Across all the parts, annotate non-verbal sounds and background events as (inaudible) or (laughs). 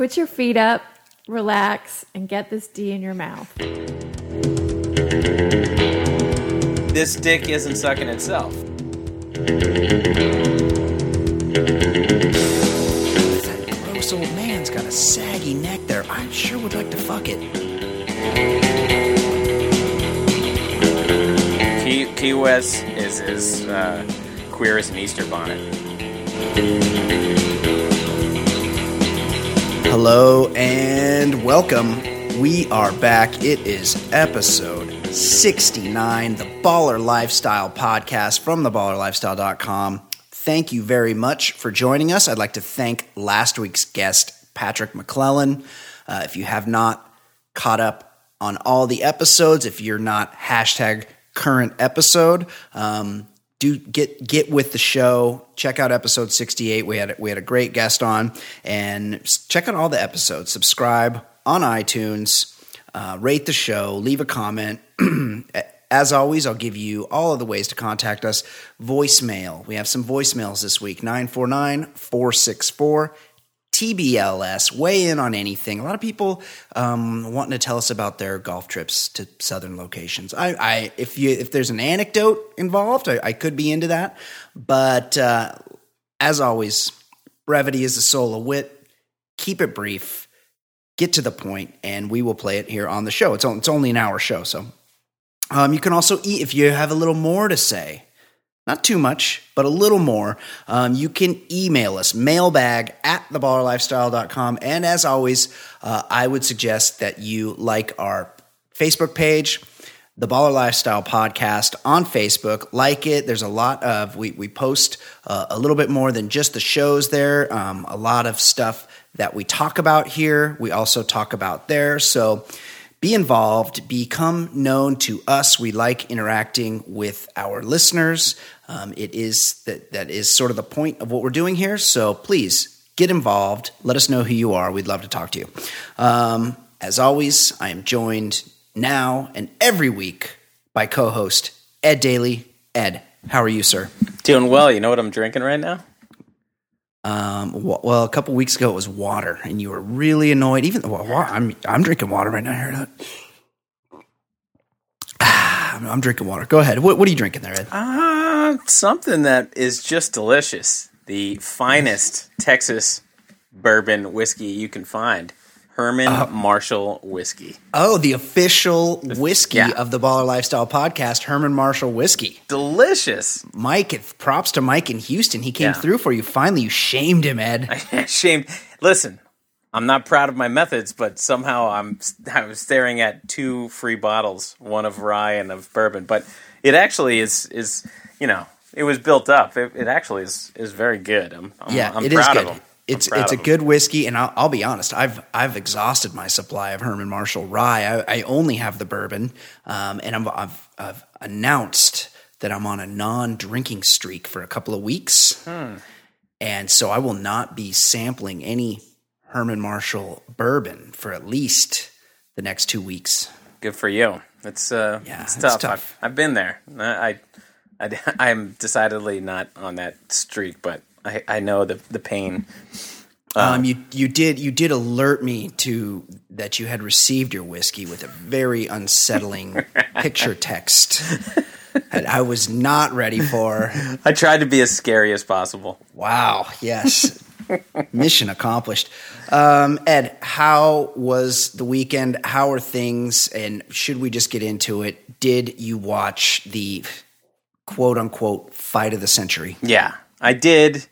Put your feet up, relax, and get this D in your mouth. This dick isn't sucking itself. That gross old man's got a saggy neck there. I sure would like to fuck it. Key, Key West is as uh, queer as an Easter bonnet. Hello and welcome. We are back. It is episode 69, the Baller Lifestyle podcast from theballerlifestyle.com. Thank you very much for joining us. I'd like to thank last week's guest, Patrick McClellan. Uh, if you have not caught up on all the episodes, if you're not hashtag current episode, um, do get get with the show. Check out episode 68. We had we had a great guest on, and check out all the episodes. Subscribe on iTunes, uh, rate the show, leave a comment. (clears throat) As always, I'll give you all of the ways to contact us. Voicemail. We have some voicemails this week 949 464 TBLS, weigh in on anything. A lot of people um, wanting to tell us about their golf trips to southern locations. I, I if you if there's an anecdote involved, I, I could be into that. But uh, as always, brevity is the soul of wit. Keep it brief, get to the point, and we will play it here on the show. It's, on, it's only an hour show, so um, you can also eat if you have a little more to say not too much, but a little more, um, you can email us, mailbag at theballerlifestyle.com. And as always, uh, I would suggest that you like our Facebook page, the Baller Lifestyle Podcast on Facebook. Like it. There's a lot of, we, we post uh, a little bit more than just the shows there, um, a lot of stuff that we talk about here. We also talk about there. So, be involved, become known to us. We like interacting with our listeners. Um, it is that that is sort of the point of what we're doing here. So please get involved. Let us know who you are. We'd love to talk to you. Um, as always, I am joined now and every week by co-host Ed Daly. Ed, how are you, sir? Doing well. You know what I'm drinking right now? Um, well, a couple weeks ago it was water, and you were really annoyed. Even well, I'm I'm drinking water right now. Here, (sighs) I'm drinking water. Go ahead. What, what are you drinking there, Ed? Uh, something that is just delicious. The finest Texas bourbon whiskey you can find. Herman uh, Marshall whiskey. Oh, the official whiskey yeah. of the Baller Lifestyle podcast, Herman Marshall whiskey. Delicious. Mike, props to Mike in Houston. He came Yeah. through for you. Finally, you shamed him, Ed. (laughs) I shamed. Listen, I'm not proud of my methods, but somehow I'm I was staring at two free bottles, one of rye and of bourbon. But it actually is is you know it was built up. It, it actually is is very good. I'm, I'm Yeah, I'm it is proud good. of them. It's it's a of 'em. good whiskey, and I'll, I'll be honest. I've I've exhausted my supply of Herman Marshall rye. I, I only have the bourbon, um, and I'm, I've I've announced that I'm on a non-drinking streak for a couple of weeks, Hmm. and so I will not be sampling any Herman Marshall bourbon for at least the next two weeks. Good for you. It's uh, Yeah, it's it's tough. tough. I've, I've been there. I, I, (laughs) I am decidedly not on that streak, but I, I know the the pain. Um, you you did you did alert me to that you had received your whiskey with a very unsettling (laughs) picture text that I was not ready for. I tried to be as scary as possible. Wow, yes, mission accomplished. Um, Ed, how was the weekend? How are things? And should we just get into it? Did you watch the quote unquote fight of the century? Yeah, I did,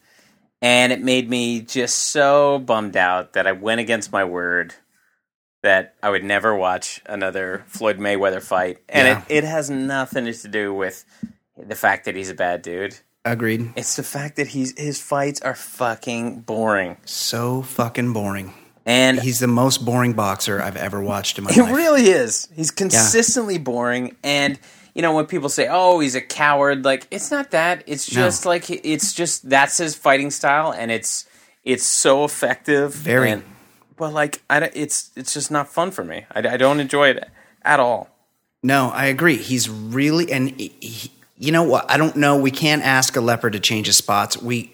and it made me just so bummed out that I went against my word that I would never watch another Floyd Mayweather fight, and Yeah. it, it has nothing to do with the fact that he's a bad dude. Agreed. It's the fact that he's his fights are fucking boring, So fucking boring. and He's the most boring boxer I've ever watched in my He life. He really is. He's consistently boring, and you know when people say, "Oh, he's a coward," like it's not that. It's No. just like it's just that's his fighting style, and it's it's so effective. Very. And, but like, I don't- it's it's just not fun for me. I, I don't enjoy it at all. No, I agree. He's really and he, he- you know what? I don't know. We can't ask a leopard to change his spots. We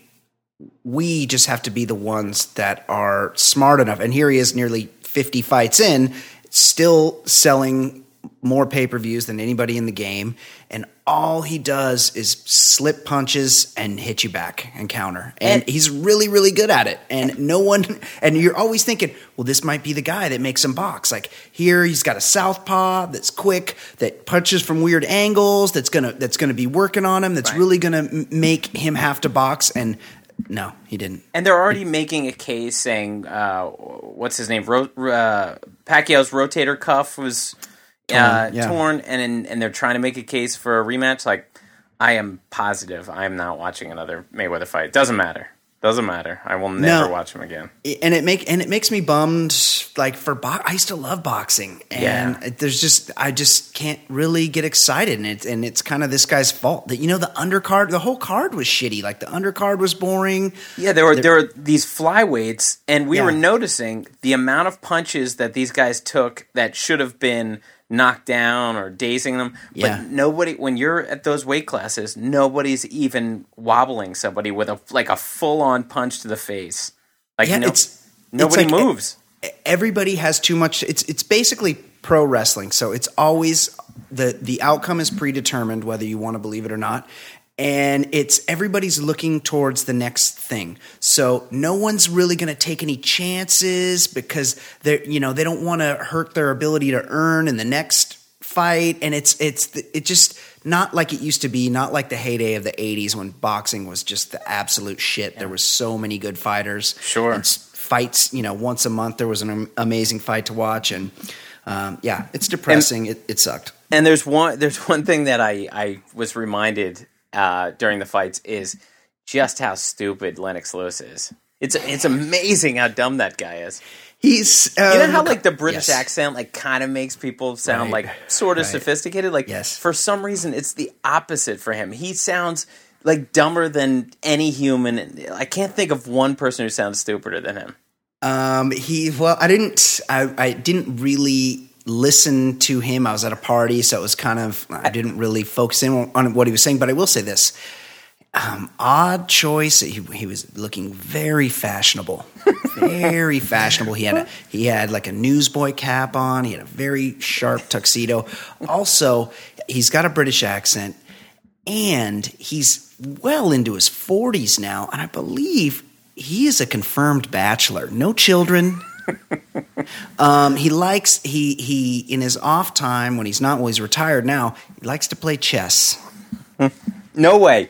we just have to be the ones that are smart enough. And here he is, nearly 50 fights in, still selling more pay per views than anybody in the game. And all he does is slip punches and hit you back and counter. And, And- he's really, really good at it. And no one, and you're always thinking, well, this might be the guy that makes him box. Like here, he's got a southpaw that's quick, that punches from weird angles, that's gonna that's gonna be working on him, that's Right. really gonna m- make him have to box. And no, he didn't. And they're already making a case saying, uh, what's his name? Ro- uh, Pacquiao's rotator cuff was uh, yeah. torn, and and they're trying to make a case for a rematch. Like, I am positive I am not watching another Mayweather fight. Doesn't matter. Doesn't matter. I will never No. watch him again. and it make and it makes me bummed like for box i used to love boxing and Yeah. there's just i just can't really get excited and it's and it's kind of this guy's fault that you know the undercard the whole card was shitty like the undercard was boring Yeah, there were there were these flyweights, and we Yeah. were noticing the amount of punches that these guys took that should have been knocked down or dazing them. Yeah. But nobody, when you're at those weight classes, nobody's even wobbling somebody with a like a full on punch to the face. Like Yeah, no, it's- nobody it's like- moves. everybody has too much it's it's basically pro wrestling so it's always the the outcome is predetermined whether you want to believe it or not and it's everybody's looking towards the next thing. So no one's really going to take any chances because they're you know they don't want to hurt their ability to earn in the next fight. And it's it's it just not like it used to be not like the heyday of the 80s when boxing was just the absolute shit. There was so many good fighters Sure. and fights you know once a month there was an amazing fight to watch. And um, yeah it's depressing. It, it sucked. And there's one there's one thing that I I was reminded uh, during the fights is just how stupid Lennox Lewis is. It's it's amazing how dumb that guy is. he's You know um, how like the British yes. accent like kind of makes people sound Right. like sort of Right. sophisticated. Like Yes. for some reason it's the opposite for him. He sounds like dumber than any human. I can't think of one person who sounds stupider than him. Um, he well, I didn't, I, I didn't really listen to him. I was at a party, so it was kind of I didn't really focus in on, what he was saying. But I will say this: um, odd choice. He, he was looking very fashionable, (laughs) very fashionable. He had a, he had like a newsboy cap on. He had a very sharp tuxedo. Also, he's got a British accent, and he's well into his forties now, and I believe he is a confirmed bachelor. No children. (laughs) um, he likes he he in his off time when he's not well he's retired now. He likes to play chess. (laughs) No way.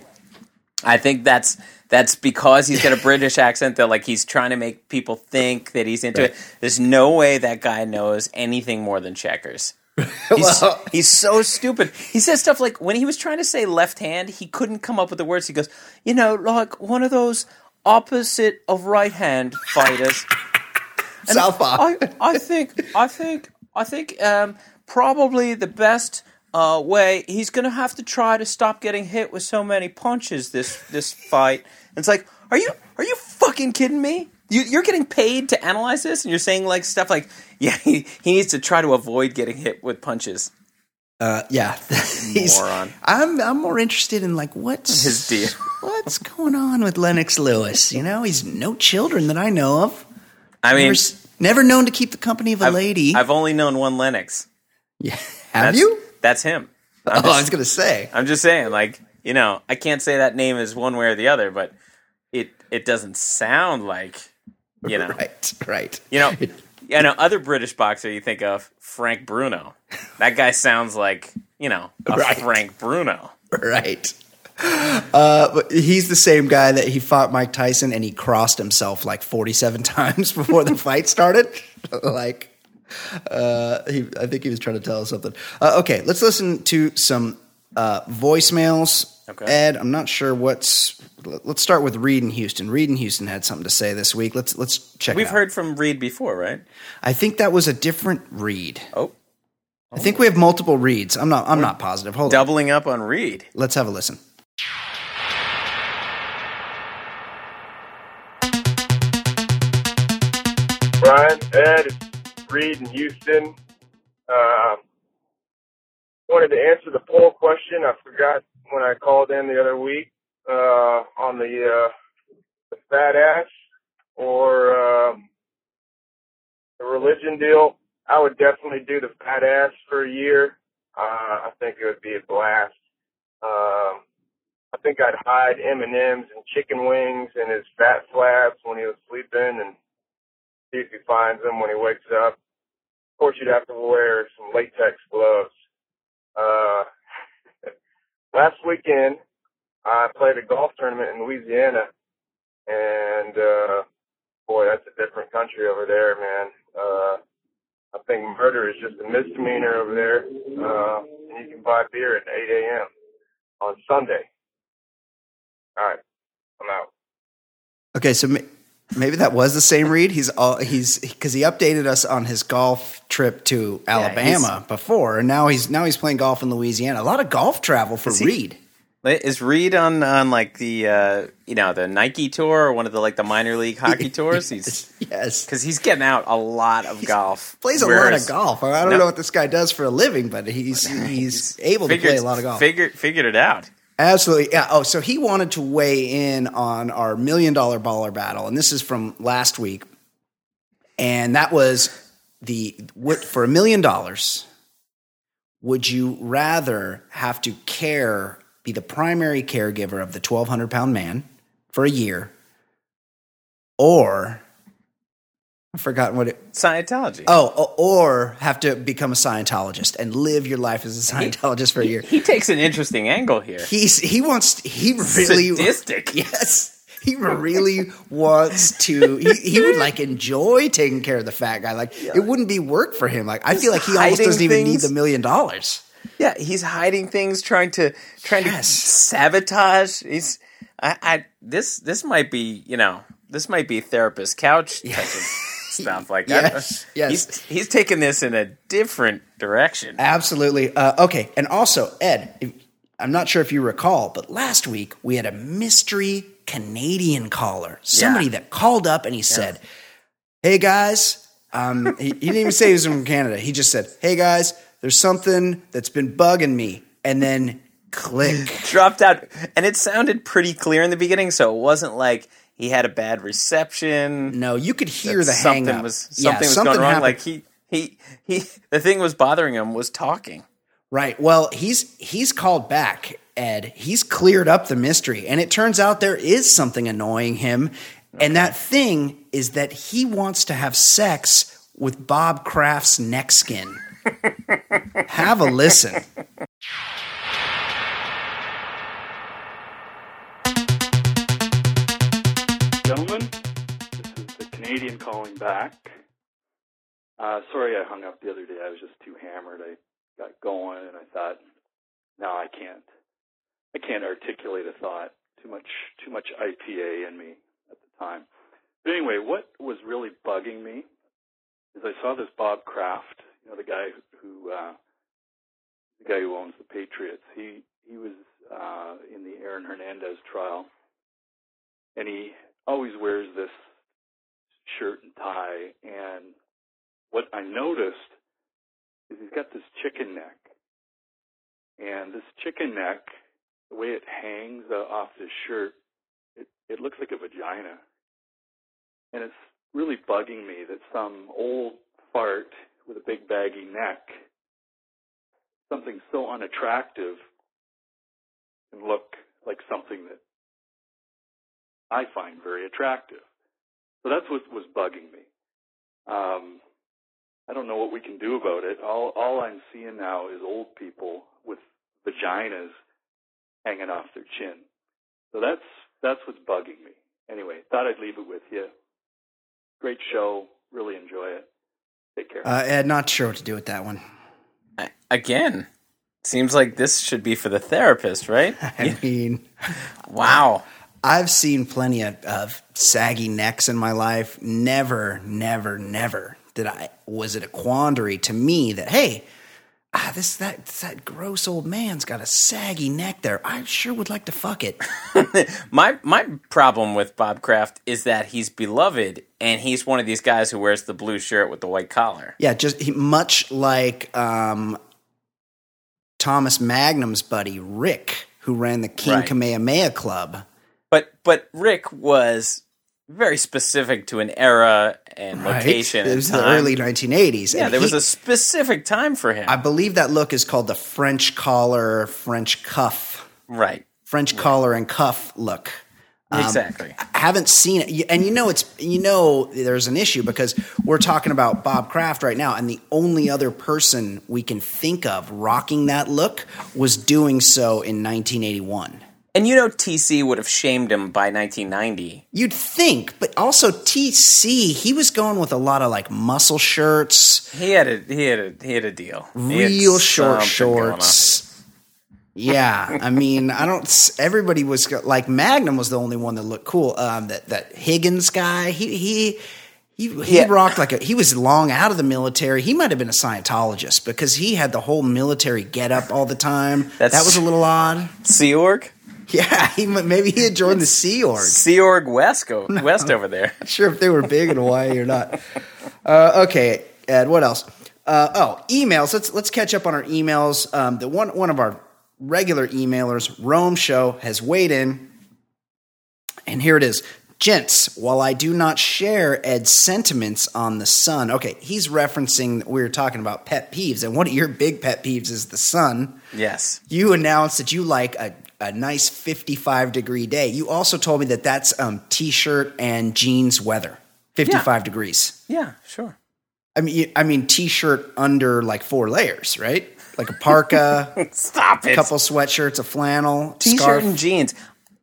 I think that's that's because he's got a British accent that like he's trying to make people think that he's into it. There's no way that guy knows anything more than checkers. (laughs) He's, Well- he's so stupid. He says stuff like when he was trying to say left hand, he couldn't come up with the words. He goes, you know, like one of those opposite of right hand fighters. (laughs) Southpaw. I, I think I think I think um, probably the best uh, way he's going to have to try to stop getting hit with so many punches this this fight. And it's like, are you are you fucking kidding me? You, you're getting paid to analyze this, and you're saying like stuff like, (laughs) yeah, he, he needs to try to avoid getting hit with punches. Uh, yeah, (laughs) He's- Moron. I'm I'm more interested in like what's His deal. What's going on with Lennox Lewis? You know, he's no children that I know of. I mean, Never, never known to keep the company of a I've, lady. I've only known one Lennox. yeah. Have That's, you? That's him. Oh, I'm I just- was gonna say. I'm just saying, like, you know, I can't say that name is one way or the other, but it it doesn't sound like, you know, Right, right. you know, you know, other British boxer you think of Frank Bruno. That guy sounds like, you know, a (laughs) Right. Frank Bruno. right. (laughs) Uh, but he's the same guy that he fought Mike Tyson and he crossed himself like 47 (laughs) times before the fight started. (laughs) like, uh, he, I think he was trying to tell us something. Uh, okay, let's listen to some uh, voicemails. Okay. Ed, I'm not sure what's. Let's start with Reed in Houston. Reed in Houston had something to say this week. Let's let's check. We've it out. heard from Reed before, right? I think that was a different Reed. Oh, I think we have multiple reads. I'm not. I'm not positive. Hold on. doubling up on Reed. Let's have a listen. Ed, it's Reed in Houston. Uh, wanted to answer the poll question. I forgot when I called in the other week uh, on the uh, the fat ass or um, the religion deal, I would definitely do the fat ass for a year. Uh, I think it would be a blast. Um, I think I'd hide M and M's and chicken wings in his fat slabs when he was sleeping, and see if he finds them when he wakes up. Of course, you'd have to wear some latex gloves. Uh, (laughs) last weekend, I played a golf tournament in Louisiana, and uh, boy, that's a different country over there, man. Uh, I think murder is just a misdemeanor over there, uh, and you can buy beer at 8 a.m. on Sunday. All right, I'm out. Okay, so maybe that was the same Reed. He's all he's because he updated us on his golf trip to Alabama before, and now he's now he's playing golf in Louisiana. A lot of golf travel for he- Reed. Is Reed on on like the uh, you know the Nike tour or one of the like the minor league hockey (laughs) tours? He's yes, because he's getting out a lot of golf. plays a lot of golf. I don't No. know what this guy does for a living, but he's (laughs) he's able to play a lot of golf. Figured figured it out. Absolutely. Yeah. Oh, so he wanted to weigh in on our million dollar baller battle, and this is from last week. And that was the what for a million dollars, would you rather have to care, be the primary caregiver of the twelve hundred pound man for a year, or I've forgotten what it Scientology. oh, or have to become a Scientologist and live your life as a Scientologist for a year. He takes an interesting angle here. He's he wants he really Sadistic. (laughs) yes he really wants to he, he would like enjoy taking care of the fat guy like it wouldn't be work for him like I feel like he almost doesn't even need the million dollars Yeah, he's hiding things, trying to trying Yes. to sabotage. He's I, I this this might be you know this might be therapist couch of stuff like that. Yes, (laughs) yes. He's he's taking this in a different direction. absolutely. Uh, okay and also Ed if, I'm not sure if you recall but last week we had a mystery Canadian caller. Somebody that called up and he said hey guys um, he, he didn't even say he was from Canada. He just said hey guys there's something that's been bugging me and then click. (laughs) Dropped out, and it sounded pretty clear in the beginning, so it wasn't like he had a bad reception. No, you could hear the hang something up. was Yeah, was something going wrong. Like he he he the thing was bothering him was talking. right. Well, he's he's called back, Ed. He's cleared up the mystery, and it turns out there is something annoying him, and that thing is that he wants to have sex with Bob Kraft's neck skin. (laughs) have a listen. Calling back. Uh, sorry I hung up the other day. I was just too hammered. I got going and I thought, no, I can't. I can't articulate a thought. Too much, too much IPA in me at the time. But anyway, what was really bugging me is I saw this Bob Kraft, you know, the guy who, uh, the guy who owns the Patriots. He he was uh, in the Aaron Hernandez trial, and he always wears this shirt and tie. And what I noticed is he's got this chicken neck, and this chicken neck, the way it hangs uh, off his shirt, it it looks like a vagina, and it's really bugging me that some old fart with a big baggy neck, something so unattractive, can look like something that I find very attractive. So that's what was bugging me. Um, I don't know what we can do about it. All all I'm seeing now is old people with vaginas hanging off their chin. So that's that's what's bugging me. Anyway, thought I'd leave it with you. Great show. Really enjoy it. Take care. Uh, Ed, not sure what to do with that one. I- Again, seems like this should be for the therapist, right? (laughs) I mean, (laughs) Wow. I've seen plenty of, of saggy necks in my life. Never, never, never did I was it a quandary to me that hey, ah, this that that gross old man's got a saggy neck there. I sure would like to fuck it. (laughs) My my problem with Bob Kraft is that he's beloved and he's one of these guys who wears the blue shirt with the white collar. Yeah, just he, much like um, Thomas Magnum's buddy Rick, who ran the King Right. Kamehameha Club. But but Rick was very specific to an era and location. It was the early 1980s. Yeah, and there was a specific time for him. I believe that look is called the French collar, French cuff, right. French collar and cuff look. Um, exactly. I haven't seen it, and you know it's you know there's an issue because we're talking about Bob Kraft right now, and the only other person we can think of rocking that look was doing so in 1981. And you know TC would have shamed him by 1990. You'd think, but also TC, he was going with a lot of like muscle shirts, He had a he had a he had a deal. Real short something going on. shorts. Yeah, I mean, I don't. Everybody was like Magnum was the only one that looked cool. Um, that that Higgins guy, he he he, he Yeah. rocked like a. He was long out of the military. He might have been a Scientologist because he had the whole military get up all the time. That's- that was a little odd. Sea Org? (laughs) Yeah, he maybe he had joined the Sea Org. Sea Org West go, West over there. Not (laughs) sure if they were big in Hawaii or not. Uh, okay, Ed. What else? Uh, oh, emails. Let's let's catch up on our emails. Um, the one one of our regular emailers, Rome Show, has weighed in, and here it is. Gents, while I do not share Ed's sentiments on the sun, okay, he's referencing we were talking about pet peeves, and one of your big pet peeves is the sun. Yes. You announced that you like a, a nice 55 degree day. You also told me that that's um, t shirt and jeans weather, 55 degrees. Yeah, sure. I mean, I mean t shirt under like four layers, right? Like a parka, (laughs) Stop it. a couple sweatshirts, a flannel, T-shirt scarf. and jeans.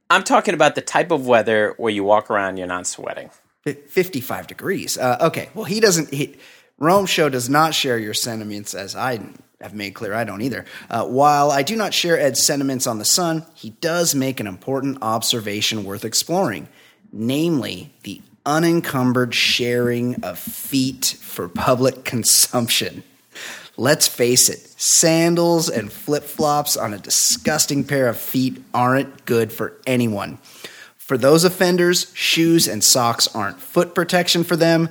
I'm talking about the type of weather where you walk around, you're not sweating. Fi- 55 degrees. Uh, okay, well, he doesn't. He, Rome Show does not share your sentiments, as I have made clear. I don't either. Uh, while I do not share Ed's sentiments on the sun, he does make an important observation worth exploring, namely the unencumbered sharing of feet for public (laughs) consumption. Let's face it, sandals and flip flops on a disgusting pair of feet aren't good for anyone. For those offenders, shoes and socks aren't foot protection for them,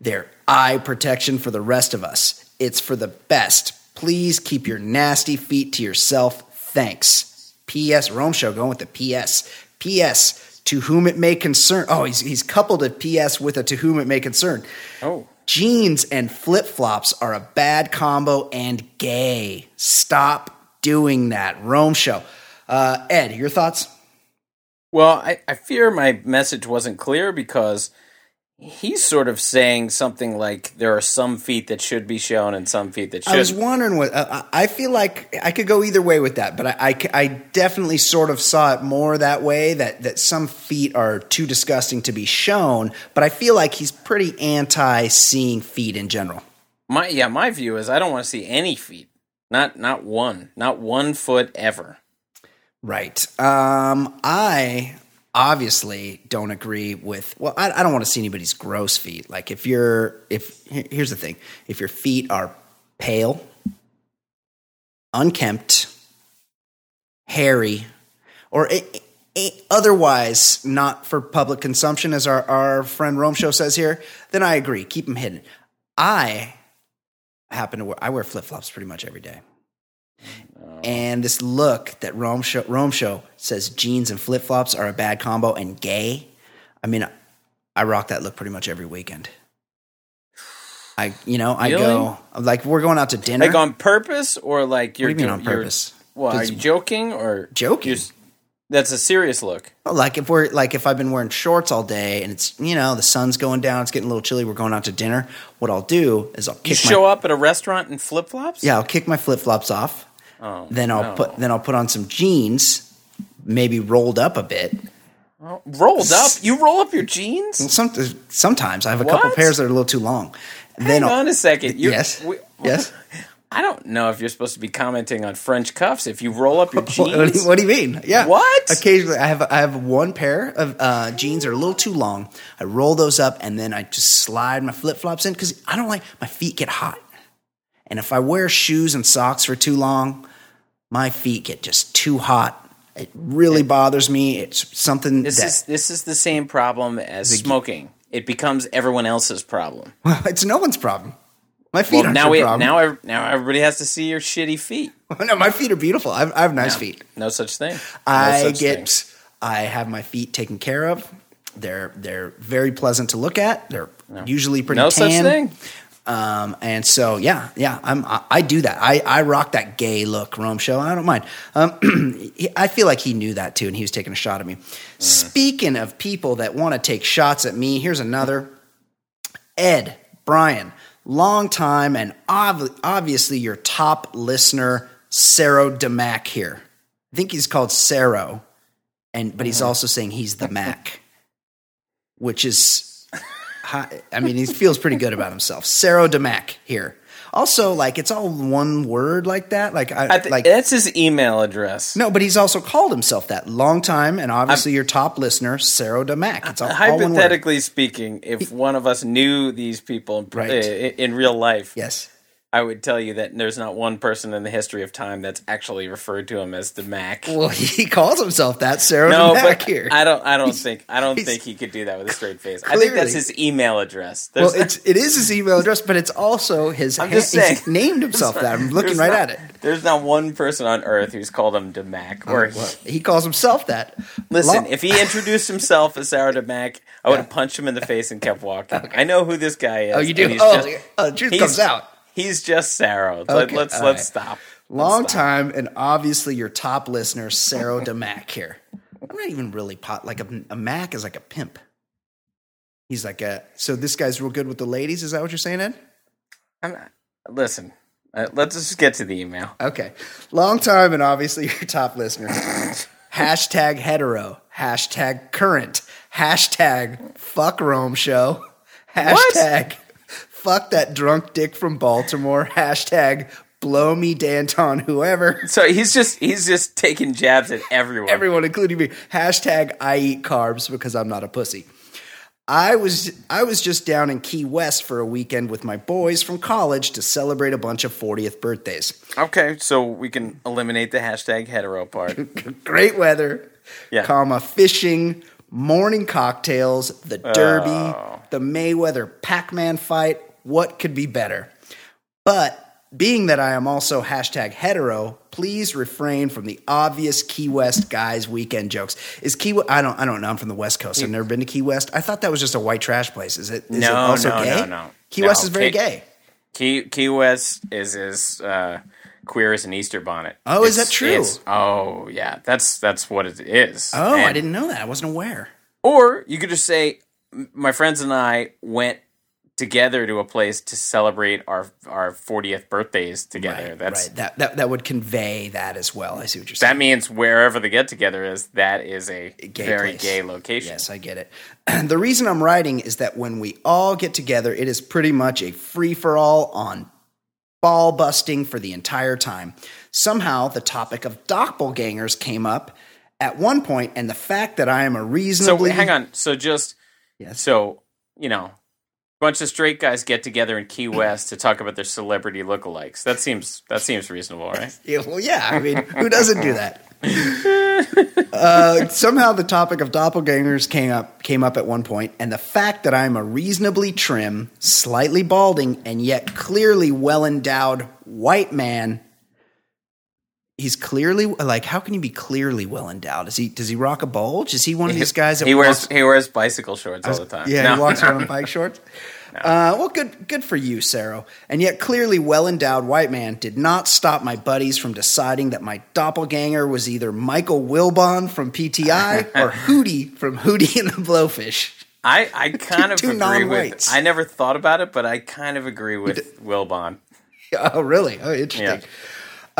they're eye protection for the rest of us. It's for the best. Please keep your nasty feet to yourself. Thanks. P.S. Rome Show going with the P.S. P.S. To whom it may concern. Oh, he's, he's coupled a P.S. with a to whom it may concern. Oh. Jeans and flip flops are a bad combo and gay. Stop doing that. Rome Show. Uh, Ed, your thoughts? Well, I, I fear my message wasn't clear because he's sort of saying something like there are some feet that should be shown and some feet that should. I was wondering what uh, I I feel like I could go either way with that, but I, I, I definitely sort of saw it more that way that that some feet are too disgusting to be shown. But I feel like he's pretty anti seeing feet in general. My yeah, my view is I don't want to see any feet. Not not one. Not one foot ever. Right. Um, I obviously don't agree with. Well, I, I don't want to see anybody's gross feet. Like if you're if here's the thing: if your feet are pale, unkempt, hairy, or a, a- otherwise not for public consumption, as our, our friend Rome Show says here, then I agree. Keep them hidden. I happen to wear I wear flip flops pretty much every day. And this look that Rome Show, Rome Show says jeans and flip flops are a bad combo and gay. I mean, I rock that look pretty much every weekend. I, you know, I Really? go like we're going out to dinner. Like on purpose or like you're what do you mean on purpose? Well, are you joking or Joking. that's a serious look. Oh, Like if we're like if I've been wearing shorts all day and it's you know the sun's going down, it's getting a little chilly. We're going out to dinner. What I'll do is I'll You show my up at a restaurant in flip flops? yeah I'll kick my flip flops off. Oh, Then I'll no. put then I'll put on some jeans, maybe rolled up a bit. rolled up. You roll up your jeans? Some, sometimes I have a couple pairs that are a little too long. Then Hang I'll, on a second. You're, yes, we- yes. (laughs) I don't know if you're supposed to be commenting on French cuffs if you roll up your What, (laughs) what do jeans. you, what do you mean? Yeah. What? Occasionally, I have I have one pair of uh, jeans that are a little too long. I roll those up and then I just slide my flip flops in because I don't like my feet get hot. And if I wear shoes and socks for too long, my feet get just too hot. It really bothers me. It's something This that is this is the same problem as smoking. It becomes everyone else's problem. it's no one's problem. My feet Well, aren't now your we problem. now now everybody has to see your shitty feet. (laughs) no, my feet are beautiful. I have, I have nice No, feet. No such thing. No I such get thing. I have my feet taken care of. They're they're very pleasant to look at. They're usually pretty No tan. such thing. Um, and so yeah, yeah, I'm I, I do that. I, I rock that gay look, Rome show. I don't mind. Um, (clears throat) I feel like he knew that too, and he was taking a shot at me. Speaking of people that want to take shots at me, here's another. Ed Brian, long time and ob- obviously your top listener, Saro DeMac here. I think he's called Saro, and but he's also saying he's the Mac, which is, hi- I mean, he feels pretty good about himself. Saro DeMac here. Also, like it's all one word like that. Like I, I thi- like that's his email address. no, but he's also called himself that. Long time and obviously your top listener, Saro DeMac. It's all, all one word. Hypothetically speaking, if one of us knew these people Right. in, in real life, Yes. I would tell you that there's not one person in the history of time that's actually referred to him as the Mac. Well, (laughs) he calls himself that, Sarah. no, DeMac but here. I don't. I don't think. I don't think he could do that with a straight face. I think that's his email address. Well, it's it is his email address, but it's also his. I'm just he's saying. named himself that. I'm (laughs) looking There's right not- at it. There's not one person on earth who's called him Demac. Oh, or He calls himself that. listen, if he introduced himself as Sarah the Mac, I would have punched him in the face and kept walking. (laughs) I know who this guy is. oh, you do. he's Oh, just- oh, the truth comes out. He's just Sarah. Let, Okay, let's let's stop. Long Let's stop. time, and obviously your top listener, Sarah DeMac here. I'm not even really pot like a, a Mac is like a pimp. He's like a. So this guy's real good with the ladies. Is that what you're saying, Ed? I'm not- listen, uh, let's just get to the email. Okay. Long time and obviously (laughs) your top listener. hashtag hetero. Hashtag current. Hashtag fuck Rome show. Hashtag fuck that drunk dick from Baltimore. (laughs) Hashtag blow me Danton whoever. (laughs) So he's just he's just taking jabs at everyone. Everyone, including me. Hashtag I eat carbs because I'm not a pussy. I was I was just down in Key West for a weekend with my boys from college to celebrate a bunch of 40th birthdays. Okay, so we can eliminate the hashtag hetero part. (laughs) great weather, Yeah. comma fishing, morning cocktails, the Derby, Oh. the Mayweather Pac-Man fight. What could be better? But being that I am also hashtag hetero, please refrain from the obvious Key West guys weekend jokes. Is Key? I don't. I don't know. I'm from the West Coast. I've never been to Key West. I thought that was just a white trash place. Is it? Is it No, also no, gay? no, no. Key No, West is very Key- gay. Key Key West is as uh, queer as an Easter bonnet. Oh, is that true? it's- Oh, yeah. That's that's what it is. Oh, I didn't know that. I wasn't aware. Or you could just say, my friends and I went together to a place to celebrate our our 40th birthdays together. Right, That's right. That, that that would convey that as well. I see what you're saying. that means wherever the get together is, that is a gay very place. gay location. Yes, I get it. (clears throat) the reason I'm writing is that when we all get together, it is pretty much a free for all on ball busting for the entire time. Somehow, the topic of doppelgangers came up at one point, and the fact that I am a So reasonably hang on. So just Yes. so you know, bunch of straight guys get together in Key West to talk about their celebrity lookalikes. That seems that seems reasonable, right? (laughs) Yeah, well, yeah. I mean, who doesn't do that? (laughs) uh, somehow, the topic of doppelgangers came up came up at one point, and the fact that I'm a reasonably trim, slightly balding, and yet clearly well endowed white man. He's clearly like, how can you be clearly well endowed? Is he? Does he rock a bulge? Is he one of these guys that he wears walks- he wears bicycle shorts all the time. yeah, No. he walks around in (laughs) bike shorts. Uh, well, good, good for you, Sarah. And yet, clearly, well-endowed white man did not stop my buddies from deciding that my doppelganger was either Michael Wilbon from PTI (laughs) or Hootie from Hootie and the Blowfish. I, I (laughs) kind of two agree with. I never thought about it, but I kind of agree with Wilbon. Oh, really? Oh, interesting. Yeah.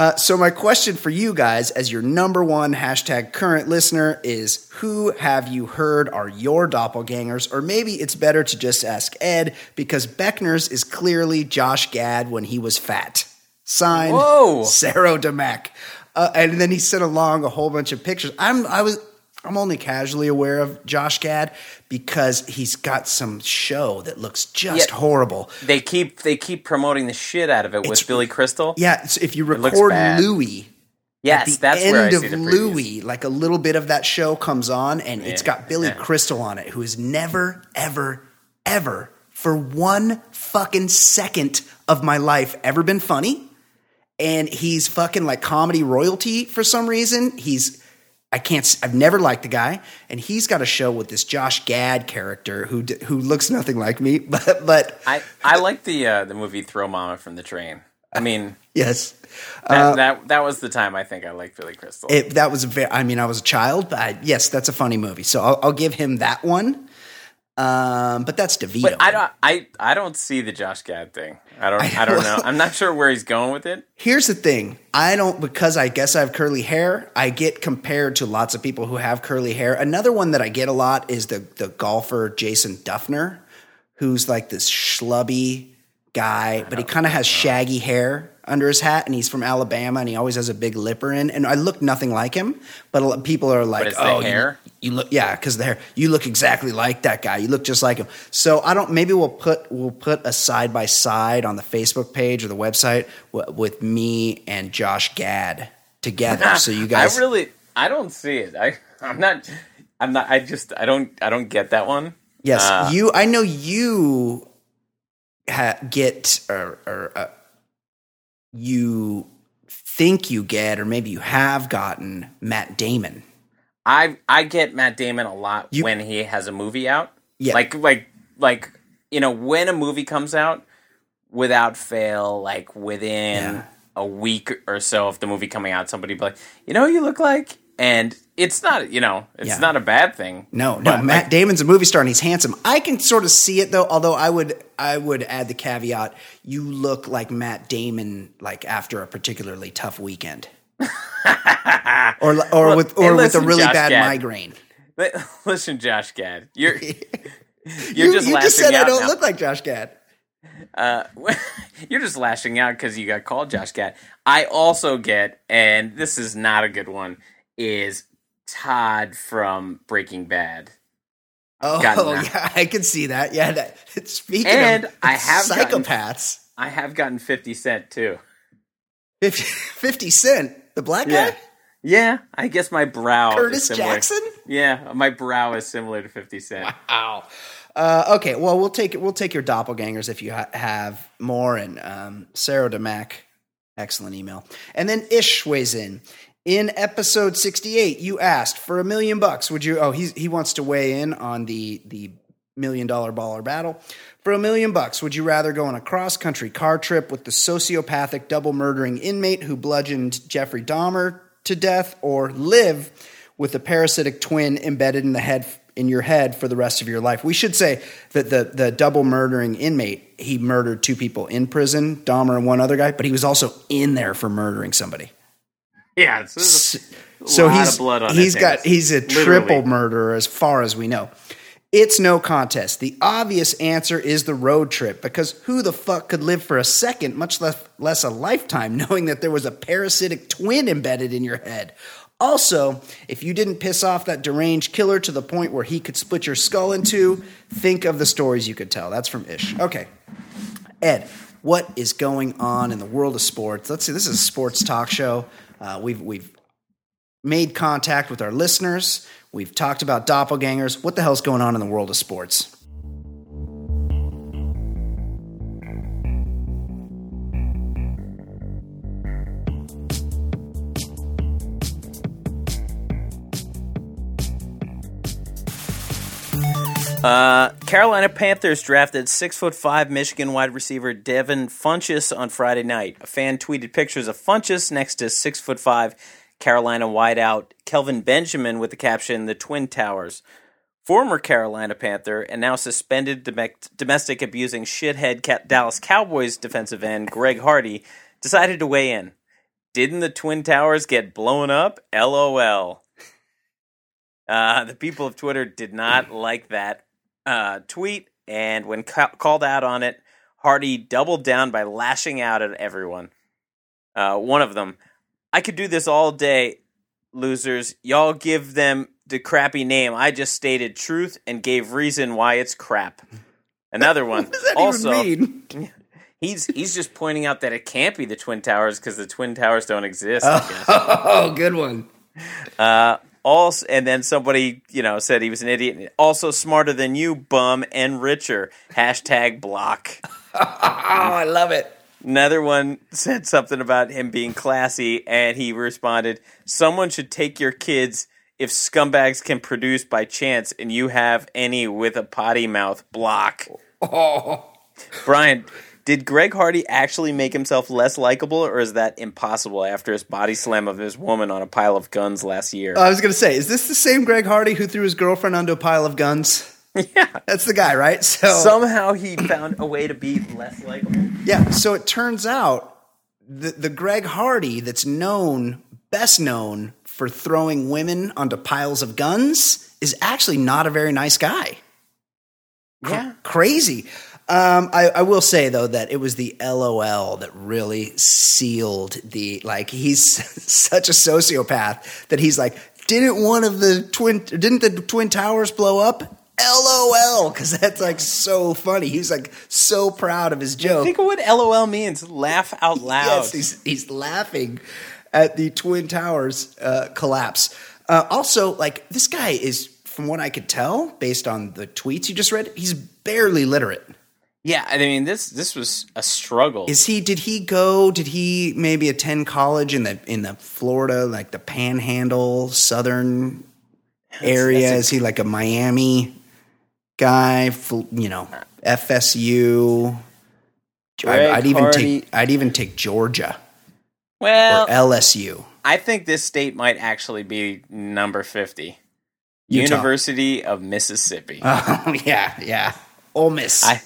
Uh, so, my question for you guys, as your number one hashtag current listener, is who have you heard are your doppelgangers? Or maybe it's better to just ask Ed because Beckner's is clearly Josh Gad when he was fat. Signed, Whoa. Sarah DeMac. Uh, and then he sent along a whole bunch of pictures. I'm I was I'm only casually aware of Josh Gad because he's got some show that looks just Yeah. horrible. They keep they keep promoting the shit out of it It's- with Billy Crystal. Yeah, so if you record. Louie yes, the that's end where I of see the previews. Louie, like a little bit of that show comes on, and it's got Billy yeah. Crystal on it, who has never, ever, ever, for one fucking second of my life, ever been funny. And he's fucking like comedy royalty for some reason. He's I can't. I've never liked the guy, and he's got a show with this Josh Gad character who who looks nothing like me, (laughs) but but I I like the uh, the movie Throw Mama from the Train. I mean, yes, that, that that was the time I think I liked Billy Crystal. it, that was a very. I mean, I was a child, but I, yes, that's a funny movie. So I'll, I'll give him that one. Um, but that's DeVito. but I don't I I don't see the Josh Gad thing. I don't I, don't know. I'm not sure where he's going with it. Here's the thing. I don't because I guess I have curly hair. I get compared to lots of people who have curly hair. Another one that I get a lot is the the golfer Jason Dufner, who's like this schlubby guy, but he kind of has shaggy hair under his hat, and he's from Alabama, and he always has a big lipper in. And I look nothing like him, but a lot- people are like, "Oh, you- hair? You, look, yeah, because the hair. You look exactly like that guy. You look just like him." So I don't. Maybe we'll put we'll put a side by side on the Facebook page or the website w- with me and Josh Gad together. (laughs) So you guys, I really I don't see it. I I'm not I'm not I just I don't I don't get that one. yes, uh, you. I know you ha- get or, or uh, you think you get, or maybe you have gotten Matt Damon. I I get Matt Damon a lot You- when he has a movie out. Yeah. Like like like you know when a movie comes out without fail like within Yeah. a week or so of the movie coming out somebody be like, "You know you look like?" And it's not, you know, it's Yeah. not a bad thing. No, no. But, Matt like, Damon's a movie star and he's handsome. I can sort of see it though. Although I would, I would add the caveat: you look like Matt Damon, like after a particularly tough weekend, (laughs) or or Well, with hey, or with a really Josh bad migraine. li- (laughs) Listen, Josh Gad. You're (laughs) you're you just you just said I don't now. look like Josh Gad. Uh, you're just lashing out because you got called Josh Gad. I also get, and this is not a good one, is Todd from Breaking Bad. Oh (laughs) yeah, I can see that. Yeah. That, (laughs) speaking And of I have gotten- psychopaths, I have gotten 50 Cent too. 50, 50 Cent, the black Yeah. guy, Yeah, I guess my brow Curtis is similar. Jackson. Yeah, my brow is similar to 50 Cent. Wow. Uh, okay, well we'll take we'll take your doppelgangers if you ha- have more. And um, Sarah DeMac, excellent email. And then Ish weighs in. In episode sixty eight, you asked for a million bucks. Would you? Oh, he's, he wants to weigh in on the the million dollar baller battle. For a million bucks, would you rather go on a cross country car trip with the sociopathic double murdering inmate who bludgeoned Jeffrey Dahmer to death, or live with a parasitic twin embedded in the head in your head for the rest of your life? We should say that the the double murdering inmate he murdered two people in prison, Dahmer and one other guy, but he was also in there for murdering somebody. Yeah, this is a So he's of blood on he's got he's a Literally. triple murderer as far as we know. It's no contest. The obvious answer is the road trip because who the fuck could live for a second, much less less a lifetime, (laughs) knowing that there was a parasitic twin embedded in your head? Also, if you didn't piss off that deranged killer to the point where he could split your skull in two, think of the stories you could tell. That's from Ish. Okay. Ed, what is going on in the world of sports? Let's see. This is a sports talk show. Uh, we've we've made contact with our listeners. We've talked about doppelgangers. What the hell's going on in the world of sports? Uh, Carolina Panthers drafted six foot five Michigan wide receiver Devin Funchess on Friday night. A fan tweeted pictures of Funchess next to six foot five Carolina wideout Kelvin Benjamin with the caption "The Twin Towers." Former Carolina Panther and now suspended domestic abusing shithead Dallas Cowboys defensive end Greg Hardy decided to weigh in. Didn't the Twin Towers get blown up? LOL. Uh, the people of Twitter did not like that uh, tweet, and when ca- called out on it, Hardy doubled down by lashing out at everyone. Uh, one of them, I could do this all day, losers. Y'all give them the crappy name. I just stated truth and gave reason why it's crap. (laughs) Another one, What does that also, (laughs) he's he's just pointing out that it can't be the Twin Towers because the Twin Towers don't exist. I (laughs) guess. Oh, good one. Uh, also, and then somebody, you know, said he was an idiot. Also smarter than you, bum, and richer. Hashtag block. (laughs) Oh, I love it. Another one said something about him being classy, and he responded, "Someone should take your kids if scumbags can produce by chance and you have any with a potty mouth, block. Oh. Brian, did Greg Hardy actually make himself less likable, or is that impossible after his body slam of his woman on a pile of guns last year? I was going to say, is this the same Greg Hardy who threw his girlfriend onto a pile of guns? (laughs) yeah. That's the guy, right? So Somehow he found a way to be less likable. yeah. So it turns out the the Greg Hardy that's known, best known for throwing women onto piles of guns, is actually not a very nice guy. Yeah. Crazy. Um, I, I will say though that it was the LOL that really sealed the like he's (laughs) such a sociopath that he's like didn't one of the twin didn't the twin towers blow up LOL because that's like so funny he's like so proud of his joke Think of what LOL means. Laugh out (laughs) loud. yes he's he's laughing at the twin towers uh, collapse uh, also like this guy is from what I could tell based on the tweets you just read he's barely literate. Yeah, I mean this this was a struggle. Is he? Did he go? Did he maybe attend college in the in the Florida, like the Panhandle, Southern area? that's a- Is he like a Miami guy? You know, FSU. I, I'd even Hardy- take. I'd even take Georgia well, or LSU. I think this state might actually be number 50. Utah. University of Mississippi. (laughs) Oh yeah, yeah. Ole Miss. I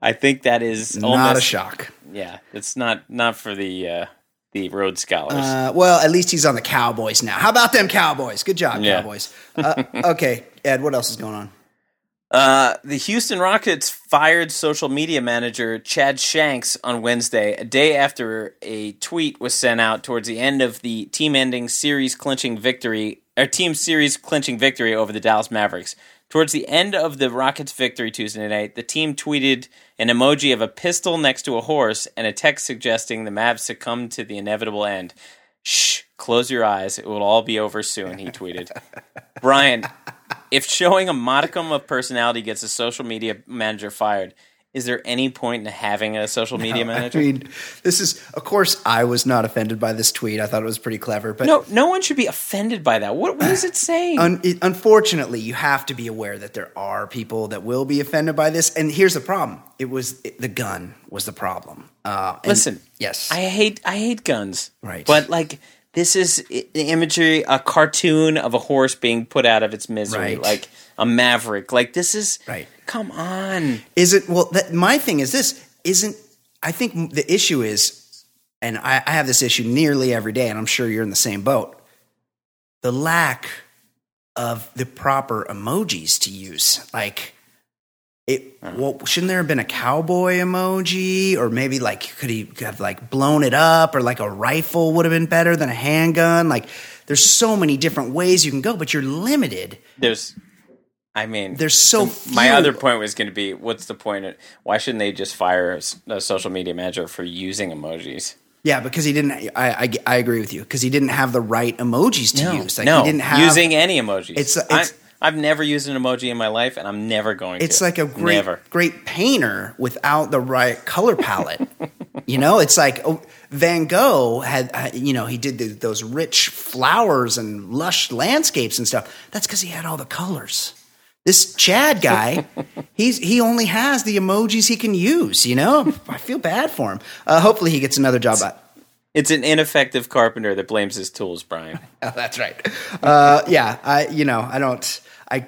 I think that is Not almost a shock. Yeah, it's not not for the uh the Rhodes scholars. Uh, well, at least he's on the Cowboys now. How about them Cowboys? Good job, Yeah. Cowboys. Uh, (laughs) okay, Ed. What else is going on? Uh, the Houston Rockets fired social media manager Chad Shanks on Wednesday, a day after a tweet was sent out towards the end of the team-ending series clinching victory, or team series clinching victory over the Dallas Mavericks. Towards the end of the Rockets' victory Tuesday night, the team tweeted an emoji of a pistol next to a horse and a text suggesting the Mavs succumbed to the inevitable end. Shh, close your eyes. It will all be over soon, he tweeted. (laughs) Brian, if showing a modicum of personality gets a social media manager fired, is there any point in having a social media manager? I mean, this is, of course, I was not offended by this tweet. I thought it was pretty clever, but no, no one should be offended by that. What, what is it saying? (sighs) un- it- unfortunately, you have to be aware that there are people that will be offended by this. And here's the problem: it was it, the gun was the problem. Uh, and- Listen, yes, I hate I hate guns. Right. But like this is the imagery, a cartoon of a horse being put out of its misery, Right. like a maverick. Like this is Right. Come on. Is it well? That, my thing is this: isn't I think the issue is, and I, I have this issue nearly every day, and I'm sure you're in the same boat. The lack of the proper emojis to use, like it. Uh-huh. Well, shouldn't there have been a cowboy emoji, or maybe like could he have like blown it up, or like a rifle would have been better than a handgun? Like, there's so many different ways you can go, but you're limited. There's I mean, There's so my few- other point was going to be, what's the point? Of, why shouldn't they just fire a social media manager for using emojis? Yeah, because he didn't. I I, I agree with you because he didn't have the right emojis to use. Like no, he didn't have using any emojis. It's- it's- I've never used an emoji in my life, and I'm never going to. It's to. like a great never. great painter without the right color palette. (laughs) you know, it's like oh, Van Gogh had. uh, You know, he did the, those rich flowers and lush landscapes and stuff. That's because he had all the colors. This Chad guy, he's he only has the emojis he can use. You know, I feel bad for him. Uh, hopefully, he gets another job. It's an ineffective carpenter that blames his tools, Brian. (laughs) Oh, that's right. Uh, yeah, I you know I don't I.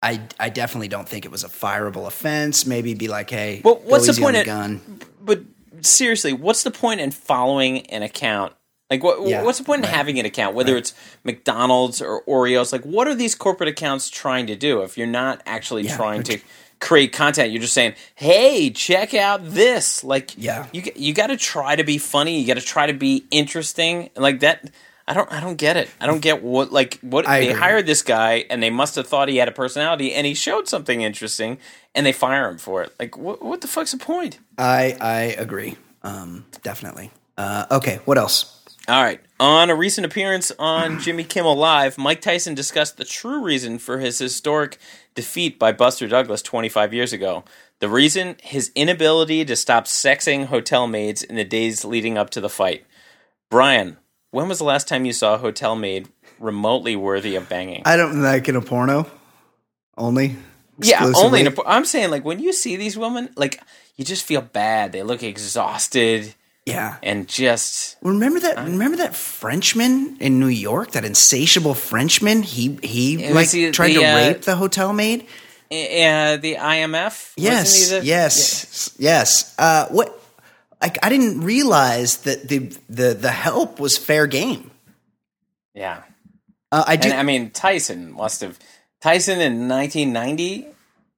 I, I definitely don't think it was a fireable offense. Maybe be like, hey, Well, what's the point of- gun? But seriously, what's the point in following an account? Like, what, Yeah, what's the point in having an account, whether it's McDonald's or Oreos? Like, what are these corporate accounts trying to do if you're not actually Yeah, trying to create content? You're just saying, "Hey, check out this." Like, Yeah. you you got to try to be funny. You got to try to be interesting. Like that. I don't. I don't get it. I don't get what like what I they agree. hired this guy and they must have thought he had a personality and he showed something interesting and they fire him for it. Like, what? What the fuck's the point? I I agree. Um, definitely. Uh, okay, what else? All right. On a recent appearance on (clears throat) Jimmy Kimmel Live, Mike Tyson discussed the true reason for his historic defeat by Buster Douglas 25 years ago. The reason? His inability to stop sexing hotel maids in the days leading up to the fight. Brian, when was the last time you saw a hotel maid remotely worthy of banging. I don't like in a porno only. yeah, only. In a. I'm saying like when you see these women, like you just feel bad. They look exhausted yeah. and just Remember that? Remember that Frenchman in New York? That insatiable Frenchman. He he like the- tried the, to uh, rape the hotel maid. uh, the IMF. Yes, the- yes, yes. Uh, what? Like I didn't realize that the the the help was fair game. Yeah. Uh, I do. And I mean, Tyson must have Tyson in 1990.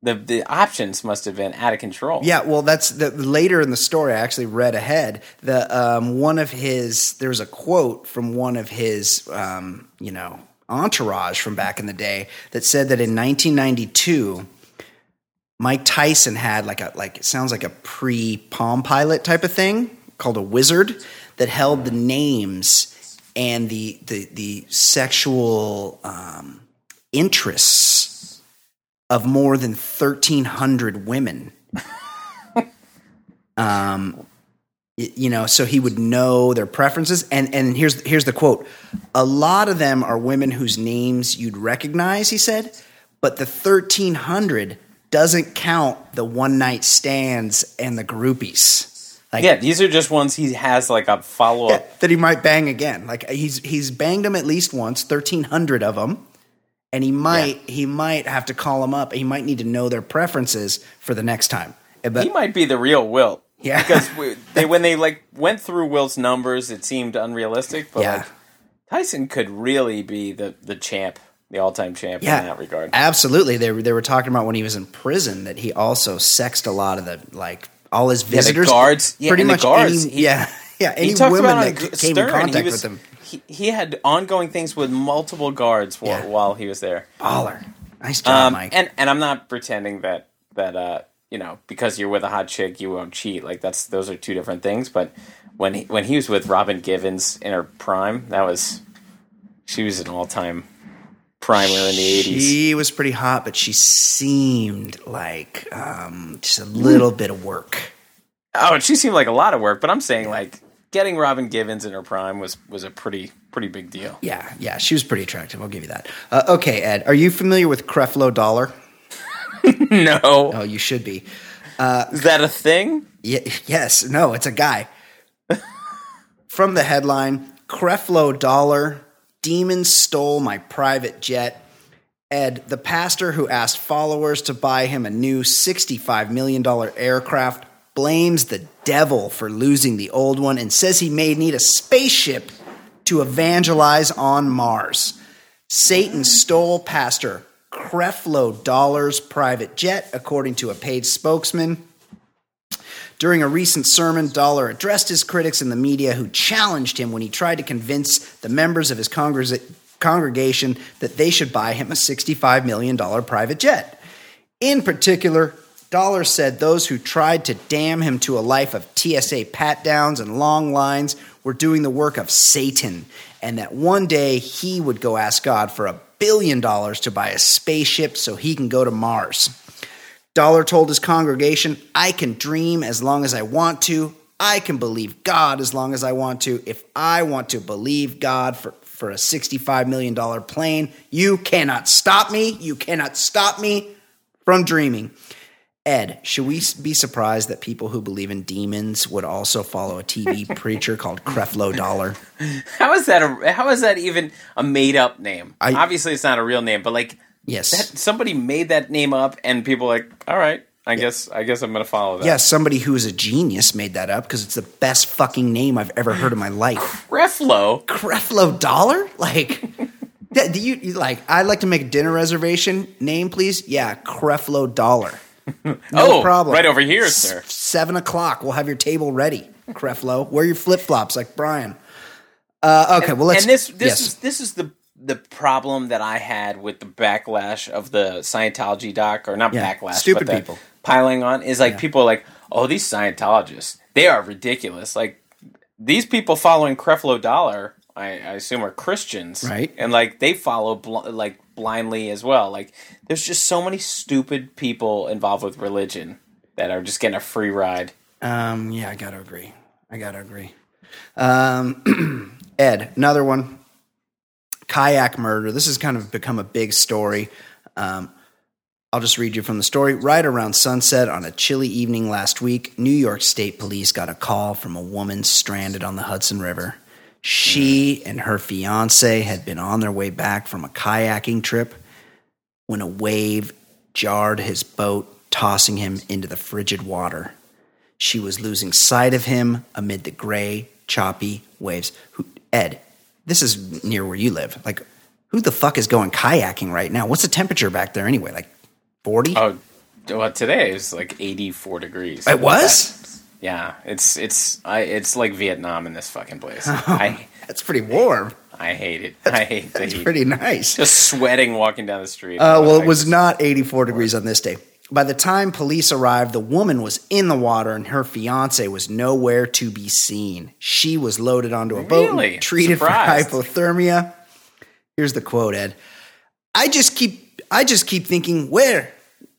The the options must have been out of control. Yeah, well, that's the, later in the story. I actually read ahead. The um, one of his there was a quote from one of his um, you know entourage from back in the day that said that in 1992, Mike Tyson had like a like it sounds like a pre Palm Pilot type of thing called a wizard that held the names and the the the sexual um, interests of more than 1300 women. (laughs) Um you know so he would know their preferences. And and here's here's the quote. A lot of them are women whose names you'd recognize he said but the 1300 doesn't count the one night stands and the groupies. Like Yeah, these are just ones he has like a follow yeah, up. that he might bang again. Like he's he's banged them at least once, thirteen hundred of them, and he might he might have to call them up. He might need to know their preferences for the next time. Eh, But He might be the real Wilt. Yeah. because (laughs) we, they when they like went through Wilt's numbers, it seemed unrealistic. But Yeah. like Tyson could really be the the champ, the all time champ yeah, in that regard. absolutely. They were they were talking about when he was in prison that he also sexed a lot of the like all his visitors, guards. Yeah, pretty the much. guards. any, He- (laughs) yeah, yeah. Any women that on came Stern, in contact was, with him, He, he had ongoing things with multiple guards while, Yeah. while he was there. baller. Nice job, Um, Mike. and and I'm not pretending that that uh you know because you're with a hot chick you won't cheat. Like that's those are two different things. But when he, when he was with Robin Givens in her prime, that was she was an all time primer in the '80s. She was pretty hot, but she seemed like um, just a little bit of work. Oh, and she seemed like a lot of work. But I'm saying like getting Robin Givens in her prime was was a pretty pretty big deal. Yeah, yeah, she was pretty attractive. I'll give you that. Uh, okay, Ed, are you familiar with Creflo Dollar? (laughs) no, Oh, you should be. is that a thing? Ye- yes, no, it's a guy. (laughs) From the headline, Creflo Dollar, demons stole my private jet. Ed, the pastor who asked followers to buy him a new $65 million aircraft, blames the devil for losing the old one and says he may need a spaceship to evangelize on Mars. Satan stole Pastor Creflo Dollar's private jet, according to a paid spokesman. During a recent sermon, Dollar addressed his critics in the media who challenged him when he tried to convince the members of his congreg- congregation that they should buy him a $65 million private jet. In particular, Dollar said those who tried to damn him to a life of TSA pat downs and long lines were doing the work of Satan, and that one day he would go ask God for a billion dollars to buy a spaceship so he can go to Mars. Dollar told his congregation, I can dream as long as I want to. I can believe God as long as I want to. If I want to believe God for, for a $65 million plane, you cannot stop me. You cannot stop me from dreaming. Ed, should we be surprised that people who believe in demons would also follow a TV (laughs) preacher called Creflo Dollar? How is that? A, how is that even a made up name? I- Obviously, it's not a real name, but like Yes. that, somebody made that name up, and people are like, all right, I guess I guess I'm gonna follow that. yeah, somebody who is a genius made that up because it's the best fucking name I've ever heard in my life. Reflo. Creflo Dollar? Like, (laughs) yeah, do you, you like? I'd like to make a dinner reservation. Name, please. Yeah, Creflo Dollar. (laughs) No oh, problem. right over here, sir. Seven o'clock. We'll have your table ready. Creflo, wear your flip flops like Brian. Uh, okay, well let's. and this this yes. is this is the the problem that I had with the backlash of the Scientology doc, or not Yeah, backlash, stupid people. piling on is like people are like, oh, these Scientologists, they are ridiculous. Like these people following Creflo Dollar, I, I assume are Christians, Right. And like they follow bl- like blindly as well. Like there's just so many stupid people involved with religion that are just getting a free ride. Um, yeah, I gotta agree. I gotta agree. Um, (clears throat) Ed, another one. kayak murder. This has kind of become a big story. Um, I'll just read you from the story. Right around sunset on a chilly evening last week, New York State Police got a call from a woman stranded on the Hudson River. She and her fiance had been on their way back from a kayaking trip when a wave jarred his boat, tossing him into the frigid water. She was losing sight of him amid the gray, choppy waves. Who, Ed, this is near where you live. Like, who the fuck is going kayaking right now? What's the temperature back there anyway? Like 40? Oh, well, today it's like 84 degrees. it was? Yeah, it's it's I it's like Vietnam in this fucking place. (laughs) I That's pretty warm. I hate it. I hate the That's heat. pretty nice. Just sweating walking down the street. Uh, well, it was just- not 84 degrees on this day. By the time police arrived, the woman was in the water and her fiance was nowhere to be seen. She was loaded onto a boat Really? and treated Surprised. for hypothermia. Here's the quote, Ed. I just keep I just keep thinking where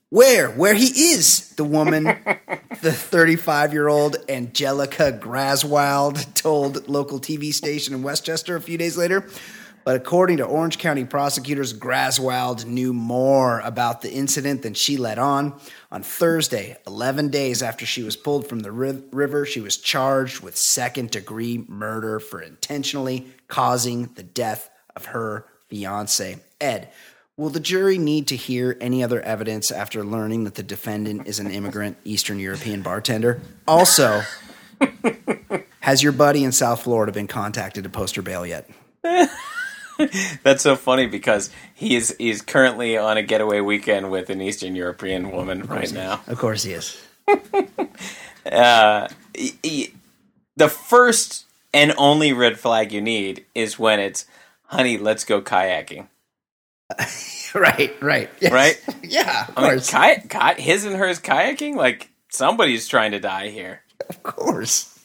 where where he is. The woman, (laughs) the 35-year-old Angelica Graswald told local TV station in Westchester a few days later. But according to Orange County prosecutors, Graswald knew more about the incident than she let on. On Thursday, 11 days after she was pulled from the river, she was charged with second degree murder for intentionally causing the death of her fiance. Ed, will the jury need to hear any other evidence after learning that the defendant is an immigrant Eastern European bartender? Also, has your buddy in South Florida been contacted to post her bail yet? (laughs) That's so funny because he is he's currently on a getaway weekend with an Eastern European woman right now. Of course he is. (laughs) Uh, y- y- the first and only red flag you need is when it's, "Honey, let's go kayaking." (laughs) right, right. Yes. Right? (laughs) Yeah, of I mean, course. ki- ki- his and hers kayaking. Like somebody's trying to die here. of course. (laughs)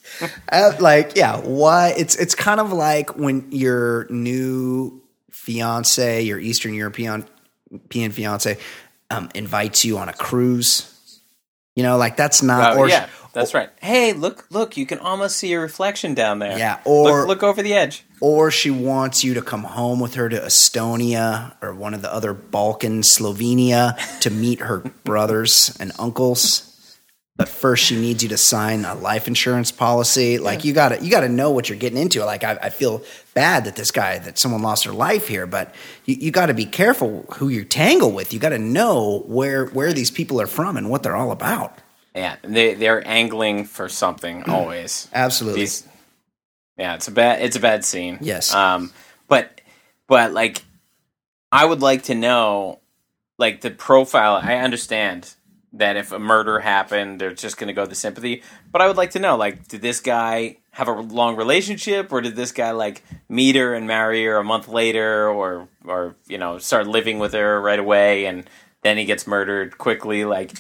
Uh, like, yeah, why? It's it's kind of like when your new fiance, your Eastern European European fiance, um, invites you on a cruise. You know, like that's not. Oh, or yeah, that's right. Hey, look, look! You can almost see your reflection down there. Yeah, or- look, look over the edge. or she wants you to come home with her to Estonia or one of the other Balkans, Slovenia, to meet her (laughs) brothers and uncles. But first, she needs you to sign a life insurance policy. Like you got to you got to know what you're getting into. Like I, I feel bad that this guy that someone lost her life here, but you, you got to be careful who you tangle with. You got to know where where these people are from and what they're all about. Yeah, they they're angling for something (clears throat) always. Absolutely. These, yeah, it's a bad it's a bad scene. Yes. Um, but but like, I would like to know, like the profile. I understand that if a murder happened, they're just going to go the sympathy. But I would like to know, like, did this guy have a long relationship, or did this guy like meet her and marry her a month later, or or you know start living with her right away, and then he gets murdered quickly? Like,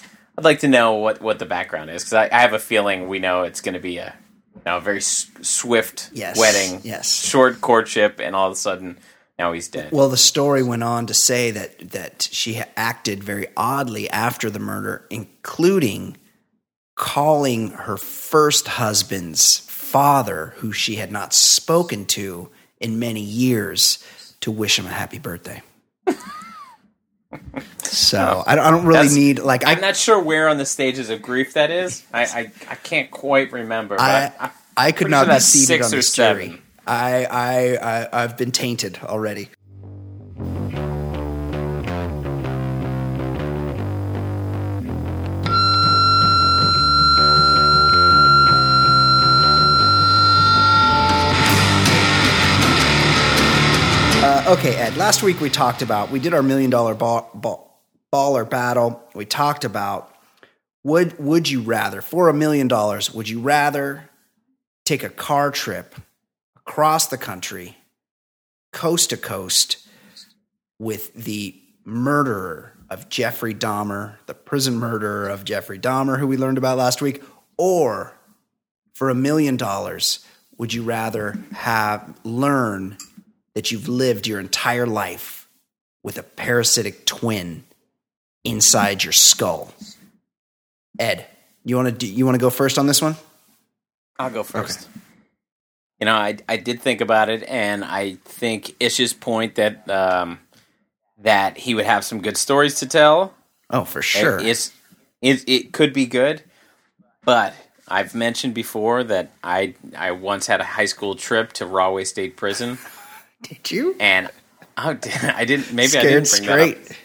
I'd like to know what what the background is because I, I have a feeling we know it's going to be a you know, a very s- swift Yes, wedding, yes. short courtship, and all of a sudden now he's dead. Well, the story went on to say that that she acted very oddly after the murder, including calling her first husband's father, who she had not spoken to in many years, to wish him a happy birthday. (laughs) so I don't, I don't really That's- need like I I'm not sure where on the stages of grief that is. I I, I can't quite remember. But I, I, I, could not sure be seated on this jury. I, I I I've been tainted already. Okay, Ed. Last week we talked about we did our million dollar ball, ball, baller battle. We talked about would would you rather for a million dollars would you rather take a car trip across the country, coast to coast, with the murderer of Jeffrey Dahmer, the prison murderer of Jeffrey Dahmer, who we learned about last week, or for a million dollars, would you rather have learn that you've lived your entire life with a parasitic twin inside your skull? Ed, you want to do, you want to go first on this one? I'll go first. you know, I I did think about it, and I think Ish's point that um, that he would have some good stories to tell. Oh, for sure. It, it's it, it could be good, but I've mentioned before that I I once had a high school trip to Rahway State Prison, Did you? and oh, (laughs) I didn't. Maybe I didn't bring straight. that up.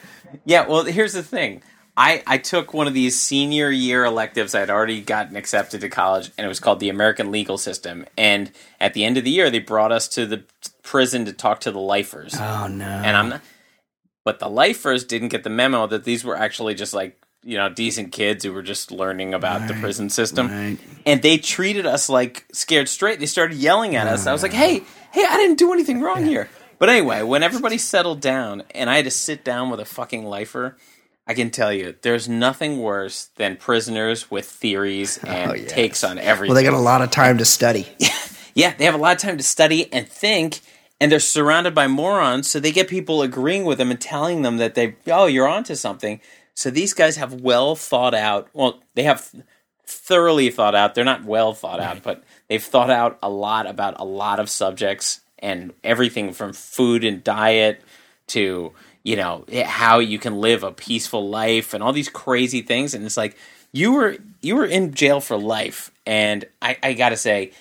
Yeah, well, here's the thing. I, I took one of these senior year electives. I'd already gotten accepted to college, and it was called the American Legal System. And at the end of the year, they brought us to the prison to talk to the lifers. Oh no. and I'm not, but the lifers didn't get the memo that these were actually just like you know decent kids who were just learning about the prison system, right. and they treated us like scared straight. They started yelling at us. I was like, hey, hey, I didn't do anything wrong here. But anyway, when everybody settled down and I had to sit down with a fucking lifer, I can tell you, there's nothing worse than prisoners with theories oh, and Oh, yes. takes on everything. Well, they got a lot of time to study. (laughs) Yeah, they have a lot of time to study and think, and they're surrounded by morons, so they get people agreeing with them and telling them that they, oh, you're onto something. So these guys have well thought out. Well, they have thoroughly thought out. They're not well thought out, but they've thought out a lot about a lot of subjects and everything from food and diet to you know how you can live a peaceful life and all these crazy things. And it's like you were you were in jail for life, and I, I got to say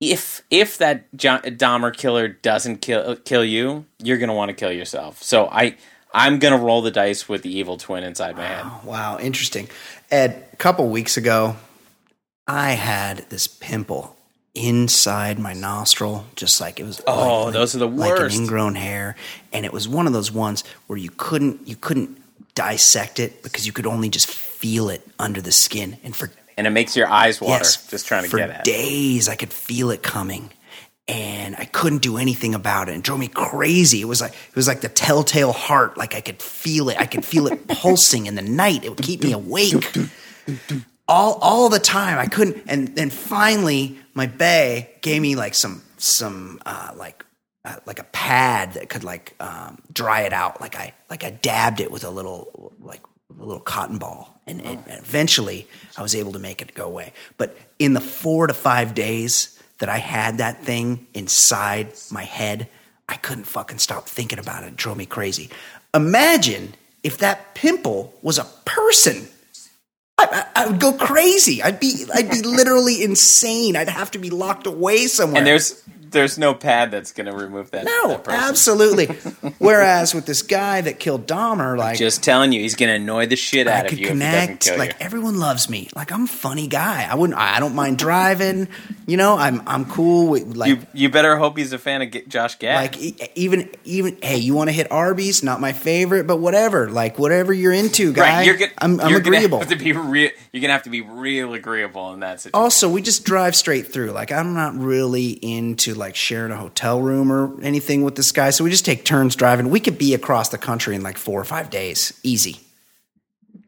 if if that jo- Dahmer killer doesn't kill kill you, you're gonna want to kill yourself. So I I'm gonna roll the dice with the evil twin inside my head. Wow, interesting. Ed, a couple weeks ago, I had this pimple inside my nostril, just like it was. Oh, like- those are the worst. Like an ingrown hair, and it was one of those ones where you couldn't you couldn't dissect it because you could only just feel it under the skin, and for And it makes your eyes water yes, just trying to for get at. it. days I could feel it coming. And I couldn't do anything about it. It drove me crazy. It was like it was like the telltale heart. Like I could feel it. I could feel it (laughs) pulsing in the night. It would keep me awake all all the time. I couldn't. And then finally, my bay gave me like some some uh, like uh, like a pad that could like um, dry it out. Like I like I dabbed it with a little like a little cotton ball, and, and eventually I was able to make it go away. But in the four to five days that I had that thing inside my head, I couldn't fucking stop thinking about it. It drove me crazy. Imagine if that pimple was a person. I, I, would go crazy. I'd be I'd be literally insane. I'd have to be locked away somewhere. And there's there's no pad that's gonna remove that. no, that absolutely. (laughs) Whereas with this guy that killed Dahmer, like Just telling you, he's gonna annoy the shit I out of you if he doesn't connect. Like you. everyone loves me. Like I'm a funny guy. I wouldn't. I don't mind driving. You know, I'm I'm cool with like. You you better hope he's a fan of G- Josh Gad. like even even hey, you want to hit Arby's? Not my favorite, but whatever. Like whatever you're into, guy. right, you're I'm, I'm you're agreeable. Have to be real. You're gonna have to be real agreeable in that situation. also, we just drive straight through. Like I'm not really into like sharing a hotel room or anything with this guy, so we just take turns driving. We could be across the country in like four or five days, easy.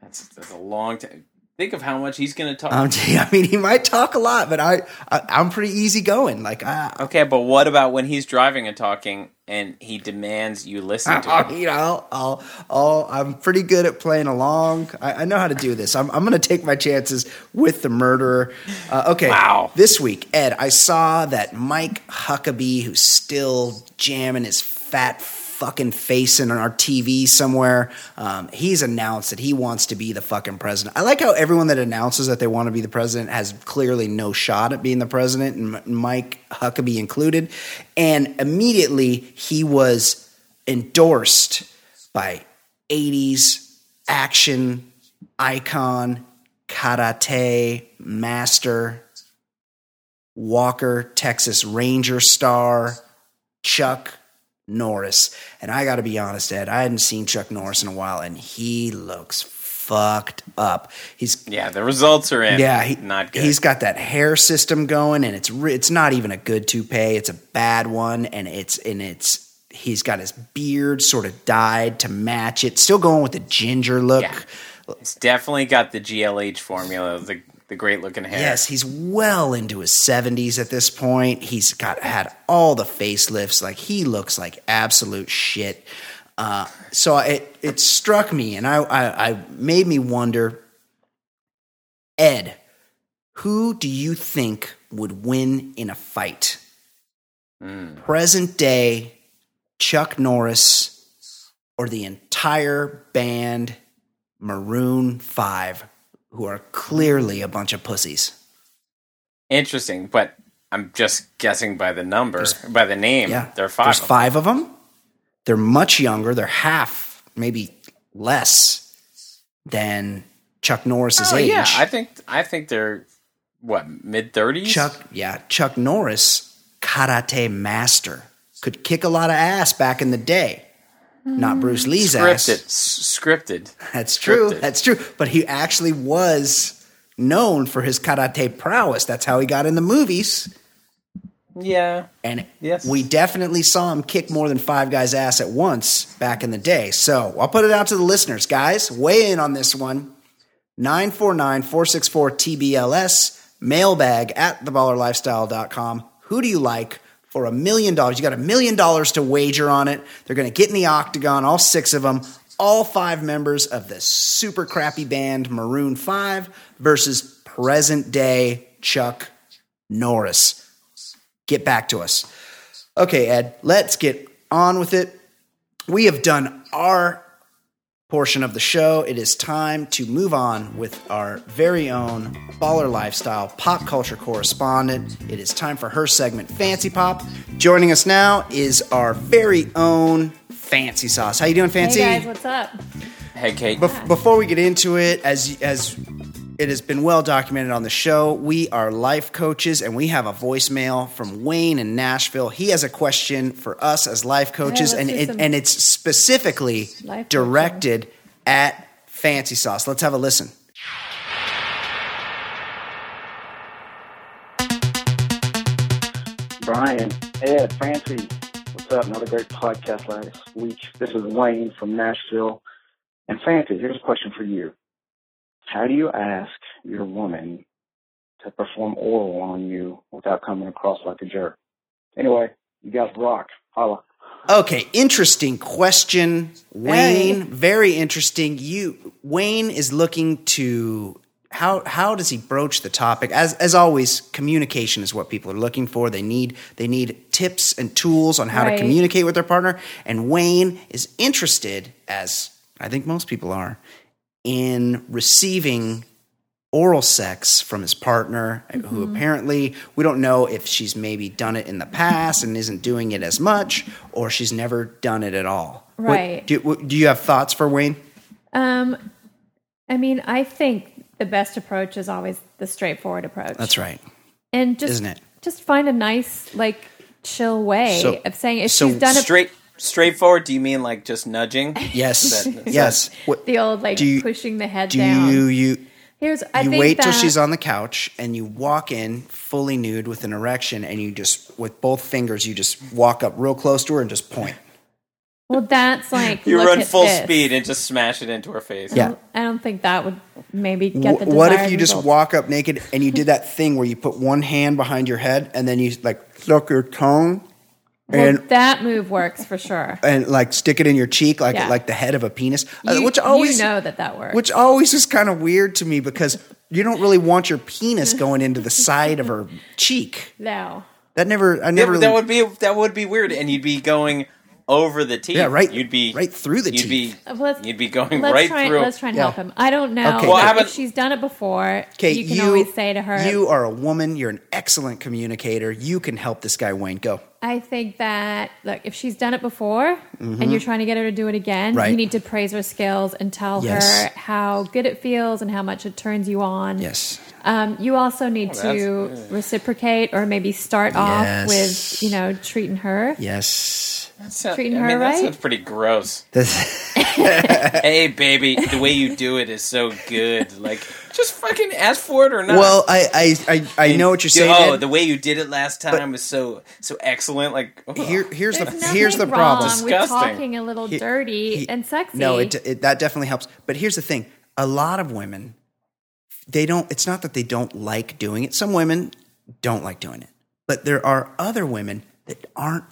That's, that's a long time. Think of how much he's gonna talk. Um, (laughs) I mean, he might talk a lot, but I, I I'm pretty easygoing. Like I, okay, but what about when he's driving and talking and he demands you listen to him? you know, I'll, I'll, I'm pretty good at playing along. I, I know how to do this. I'm, I'm going to take my chances with the murderer. Uh, okay. Wow. This week, Ed, I saw that Mike Huckabee, who's still jamming his fat fucking face in our TV somewhere, um, he's announced that he wants to be the fucking president. I like how everyone that announces that they want to be the president has clearly no shot at being the president, and Mike Huckabee included. And immediately he was endorsed by 80s action icon, karate master, Walker, Texas Ranger star, Chuck Norris. And I got to be honest, Ed, I hadn't seen Chuck Norris in a while, and he looks fucked up. He's Yeah, the results are in. yeah, he, not good. He's got that hair system going, and it's re- it's not even a good toupee. It's a bad one, and it's and it's he's got his beard sort of dyed to match it. Still going with the ginger look. Yeah. It's definitely got the GLH formula, the the great looking hair. Yes, he's well into his 70s at this point. He's got had all the facelifts. Like he looks like absolute shit. Uh, so it it struck me, and I, I I made me wonder, Ed, who do you think would win in a fight present day Chuck Norris or the entire band Maroon 5, who are clearly a bunch of pussies. Interesting, but I'm just guessing by the number, by the name. Yeah. there are five. There's of them. five of them. They're much younger. They're half, maybe less than Chuck Norris's Oh age. yeah, I think I think they're what mid thirties. Chuck, yeah, Chuck Norris, karate master, could kick a lot of ass back in the day. Not Bruce Lee's scripted, ass. s- scripted. That's true. Scripted. That's true. But he actually was known for his karate prowess. That's how he got in the movies. Yeah, And Yes. we definitely saw him kick more than five guys' ass at once back in the day. So I'll put it out to the listeners, guys. Weigh in on this one. 949 464 TBLS, mailbag at theballerlifestyle.com. Who do you like for a million dollars? You got a million dollars to wager on it. They're going to get in the octagon, all six of them, all five members of the super crappy band Maroon 5 versus present day Chuck Norris get back to us. Okay, Ed, let's get on with it. We have done our portion of the show. It is time to move on with our very own baller lifestyle pop culture correspondent. It is time for her segment, Fancy Pop. Joining us now is our very own Fancy Sauce. How you doing, Fancy? Hey guys, what's up? Hey, Kate. Bef- before we get into it, as as it has been well documented on the show, we are life coaches, and we have a voicemail from Wayne in Nashville. He has a question for us as life coaches, let's and it, and it's specifically life directed at Fancy Sauce. Let's have a listen. Brian, Ed, Fancy, what's up? Another great podcast last week. This is Wayne from Nashville. And Fancy, here's a question for you. How do you ask your woman to perform oral on you without coming across like a jerk? Anyway, you guys rock. Holla. Okay, interesting question, Wayne. Very interesting. You Wayne is looking to how how does he broach the topic? As as always, communication is what people are looking for. They need they need tips and tools on how to communicate with their partner. And Wayne is interested, as I think most people are, in receiving oral sex from his partner, who apparently we don't know if she's maybe done it in the past and isn't doing it as much, or she's never done it at all. Right. What- do, what- do you have thoughts for Wayne? Um, I mean, I think the best approach is always the straightforward approach. That's right. and just isn't it? just find a nice, like, chill way So- of saying if so she's done it. Straight, straightforward. Do you mean like just nudging? (laughs) Yes. That- yes. What, The old like you- pushing the head do down. you you Here's I you think wait till that- she's on the couch and you walk in fully nude with an erection and you just with both fingers you just walk up real close to her and just point. Well, that's like You look run at full this. speed and just smash it into her face. Yeah. I don't think that would maybe get the. Wh- what if desired you just result. walk up naked and you did that thing where you put one hand behind your head and then you like suck your tongue Well, and that move works for sure. and like stick it in your cheek like Yeah. like the head of a penis, Uh, You, which always you know that that works. which always is kind of weird to me because you don't really want your penis going into the side of her cheek. no. That never I Yeah, never that would be that would be weird, and you'd be going over the teeth. Yeah, right- You'd be right through the you'd teeth. Be, let's- you'd be going Let's right try. through. Let's try and Yeah. help him. I don't know. Okay. Well, I Like, if she's done it before, Okay, you can always say to her, You are a woman. You're an excellent communicator. You can help this guy, Wayne. Go. I think that look, if she's done it before and you're trying to get her to do it again, Mm-hmm. Right. you need to praise her skills and tell Yes. her how good it feels and how much it turns you on. Yes. Um, you also need to reciprocate or maybe start off with, you know, treating her. Yes. That sound- treating I her mean, right? That sounds pretty gross. (laughs) This- (laughs) hey, baby, the way you do it is so good. Like, just fucking ask for it or not. well, I, I, I, I know what you're saying. Oh, Ed. the way you did it last time was so so excellent. Like, ugh. Here, here's the There's nothing here's the wrong problem. with Disgusting. talking a little He- dirty he- and sexy. No, it, it that definitely helps. But here's the thing: a lot of women, they don't. It's not that they don't like doing it. Some women don't like doing it, but there are other women that aren't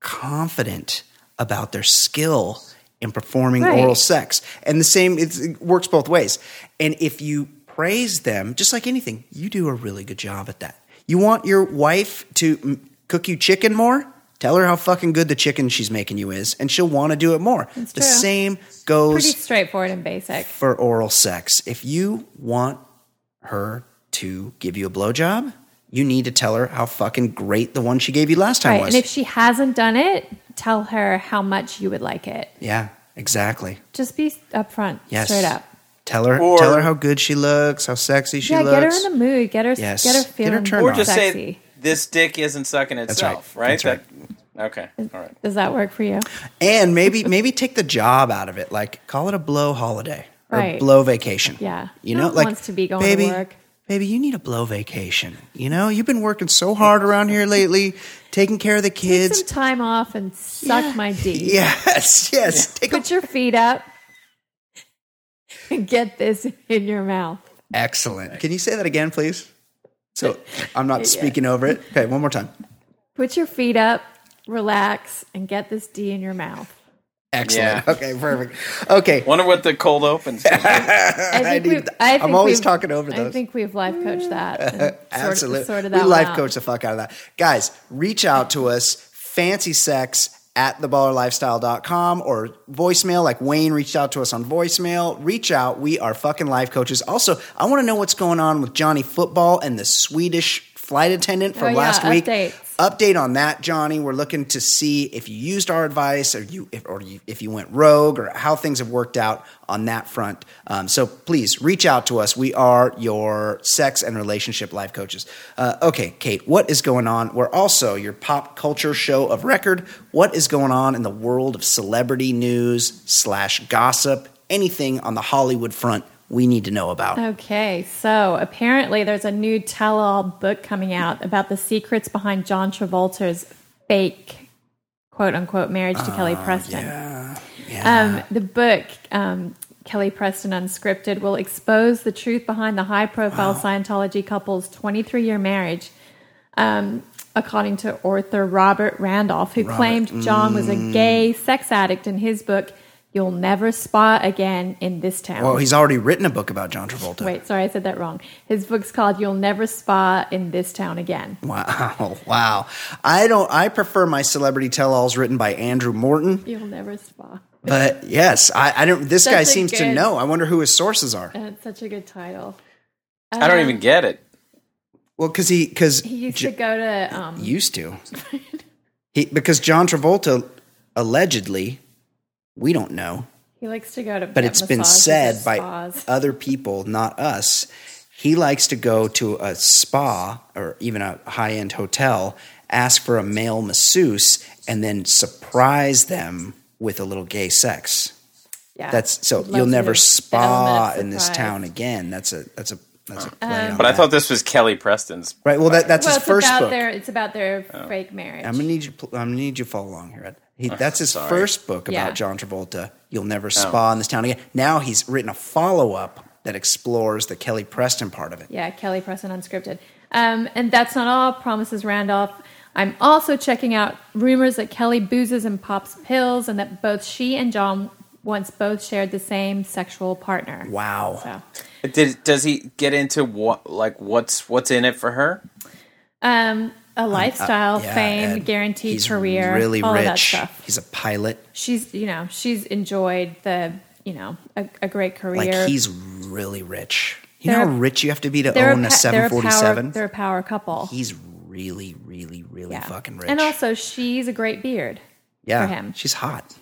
confident about their skill in performing Right. oral sex, and the same, it works both ways. And if you praise them, just like anything, you do a really good job at that. You want your wife to mm, cook you chicken more, tell her how fucking good the chicken she's making you is, and she'll want to do it more. the true. same goes Pretty straightforward and basic. for oral sex. If you want her to give you a blowjob, you need to tell her how fucking great the one she gave you last time Right. was. And if she hasn't done it, tell her how much you would like it. yeah, exactly. Just be upfront, Yes. straight up. Tell her Or- tell her how good she looks, how sexy she yeah, looks. get her in the mood. Get her, Yes. get her Get her feeling turned Or on. just sexy. say this dick isn't sucking right. itself, right? That's right. That- okay. All right. Does that work for you? and maybe maybe take the job out of it. Like call it a blow holiday or Right. blow vacation. Yeah. You No know, one like wants to be going to work. Baby, you need a blow vacation. You know, you've been working so hard around here lately, taking care of the kids. Take some time off and suck my D. (laughs) Yes, yes. Take a Put your feet up and get this in your mouth. excellent. Can you say that again, please? So (laughs) I'm not speaking over it. Okay, one more time. Put your feet up, relax, and get this D in your mouth. Excellent. Yeah. Okay, perfect. Okay. Wonder what the cold opens. I (laughs) I think need- we've, I I'm always talking over those. I think we've life coached that. and sort- Absolutely. Sorted we that one life out. coach the fuck out of that. Guys, reach out to us, fancy sex at theballerlifestyle.com or voicemail, like Wayne reached out to us on voicemail. Reach out. We are fucking life coaches. Also, I want to know what's going on with Johnny Football and the Swedish flight attendant from Oh, yeah, last week. updates. Update on that, Johnny. We're looking to see if you used our advice or you if, or you, if you went rogue or how things have worked out on that front. Um, so please reach out to us. We are your sex and relationship life coaches. Uh, okay, Kate, what is going on? We're also your pop culture show of record. What is going on in the world of celebrity news slash gossip? Anything on the Hollywood front we need to know about? Okay, so apparently there's a new tell all book coming out about the secrets behind John Travolta's fake quote unquote marriage to Kelly Preston. Um, the book, um, Kelly Preston Unscripted, will expose the truth behind the high profile Scientology couple's 23 year marriage. Um, according to author Robert Randolph, who claimed John was a Mm. gay sex addict in his book, You'll Never Spa Again in This Town. Well, he's already written a book about John Travolta. Wait, sorry, I said that wrong. His book's called "You'll Never Spa in This Town Again." Wow, (laughs) wow. I don't. I prefer my celebrity tell-alls written by Andrew Morton. You'll never spa. But yes, I, I don't. This Such guy a seems to know. I wonder who his sources are. And it's such a good title. I don't Um, even get it. Well, because he because He used to go to. Um, used to. (laughs) He because John Travolta allegedly, we don't know, he likes to go to. but it's been said by other people, not us. He likes to go to a spa or even a high-end hotel, ask for a male masseuse, and then surprise them with a little gay sex. Yeah, That's so you'll never spa in this town again. That's a that's a that's a play Um, on But I that. thought this was Kelly Preston's. right. Well, that that's Well, his first book. their. It's about their Oh. fake marriage. I'm gonna need you. I'm gonna need you to follow along here. Ed. He, (laughs) that's his sorry. first book about Yeah. John Travolta. You'll never spa in this town again. Now he's written a follow up that explores the Kelly Preston part of it. Yeah, Kelly Preston Unscripted. Um, and that's not all, promises Randolph. I'm also checking out rumors that Kelly boozes and pops pills and that both she and John once both shared the same sexual partner. Wow. So, Did, does he get into what like what's what's in it for her? um, a lifestyle, Uh, Yeah, fame, guaranteed he's career, really all rich. of that stuff. He's a pilot. She's, you know, she's enjoyed the, you know, a, a great career. Like he's really rich. You know They're- how rich you have to be to own a pa- they're 747. they're a power couple. He's really, really, really yeah. fucking rich. And also, she's a great beard. yeah, for him. she's hot.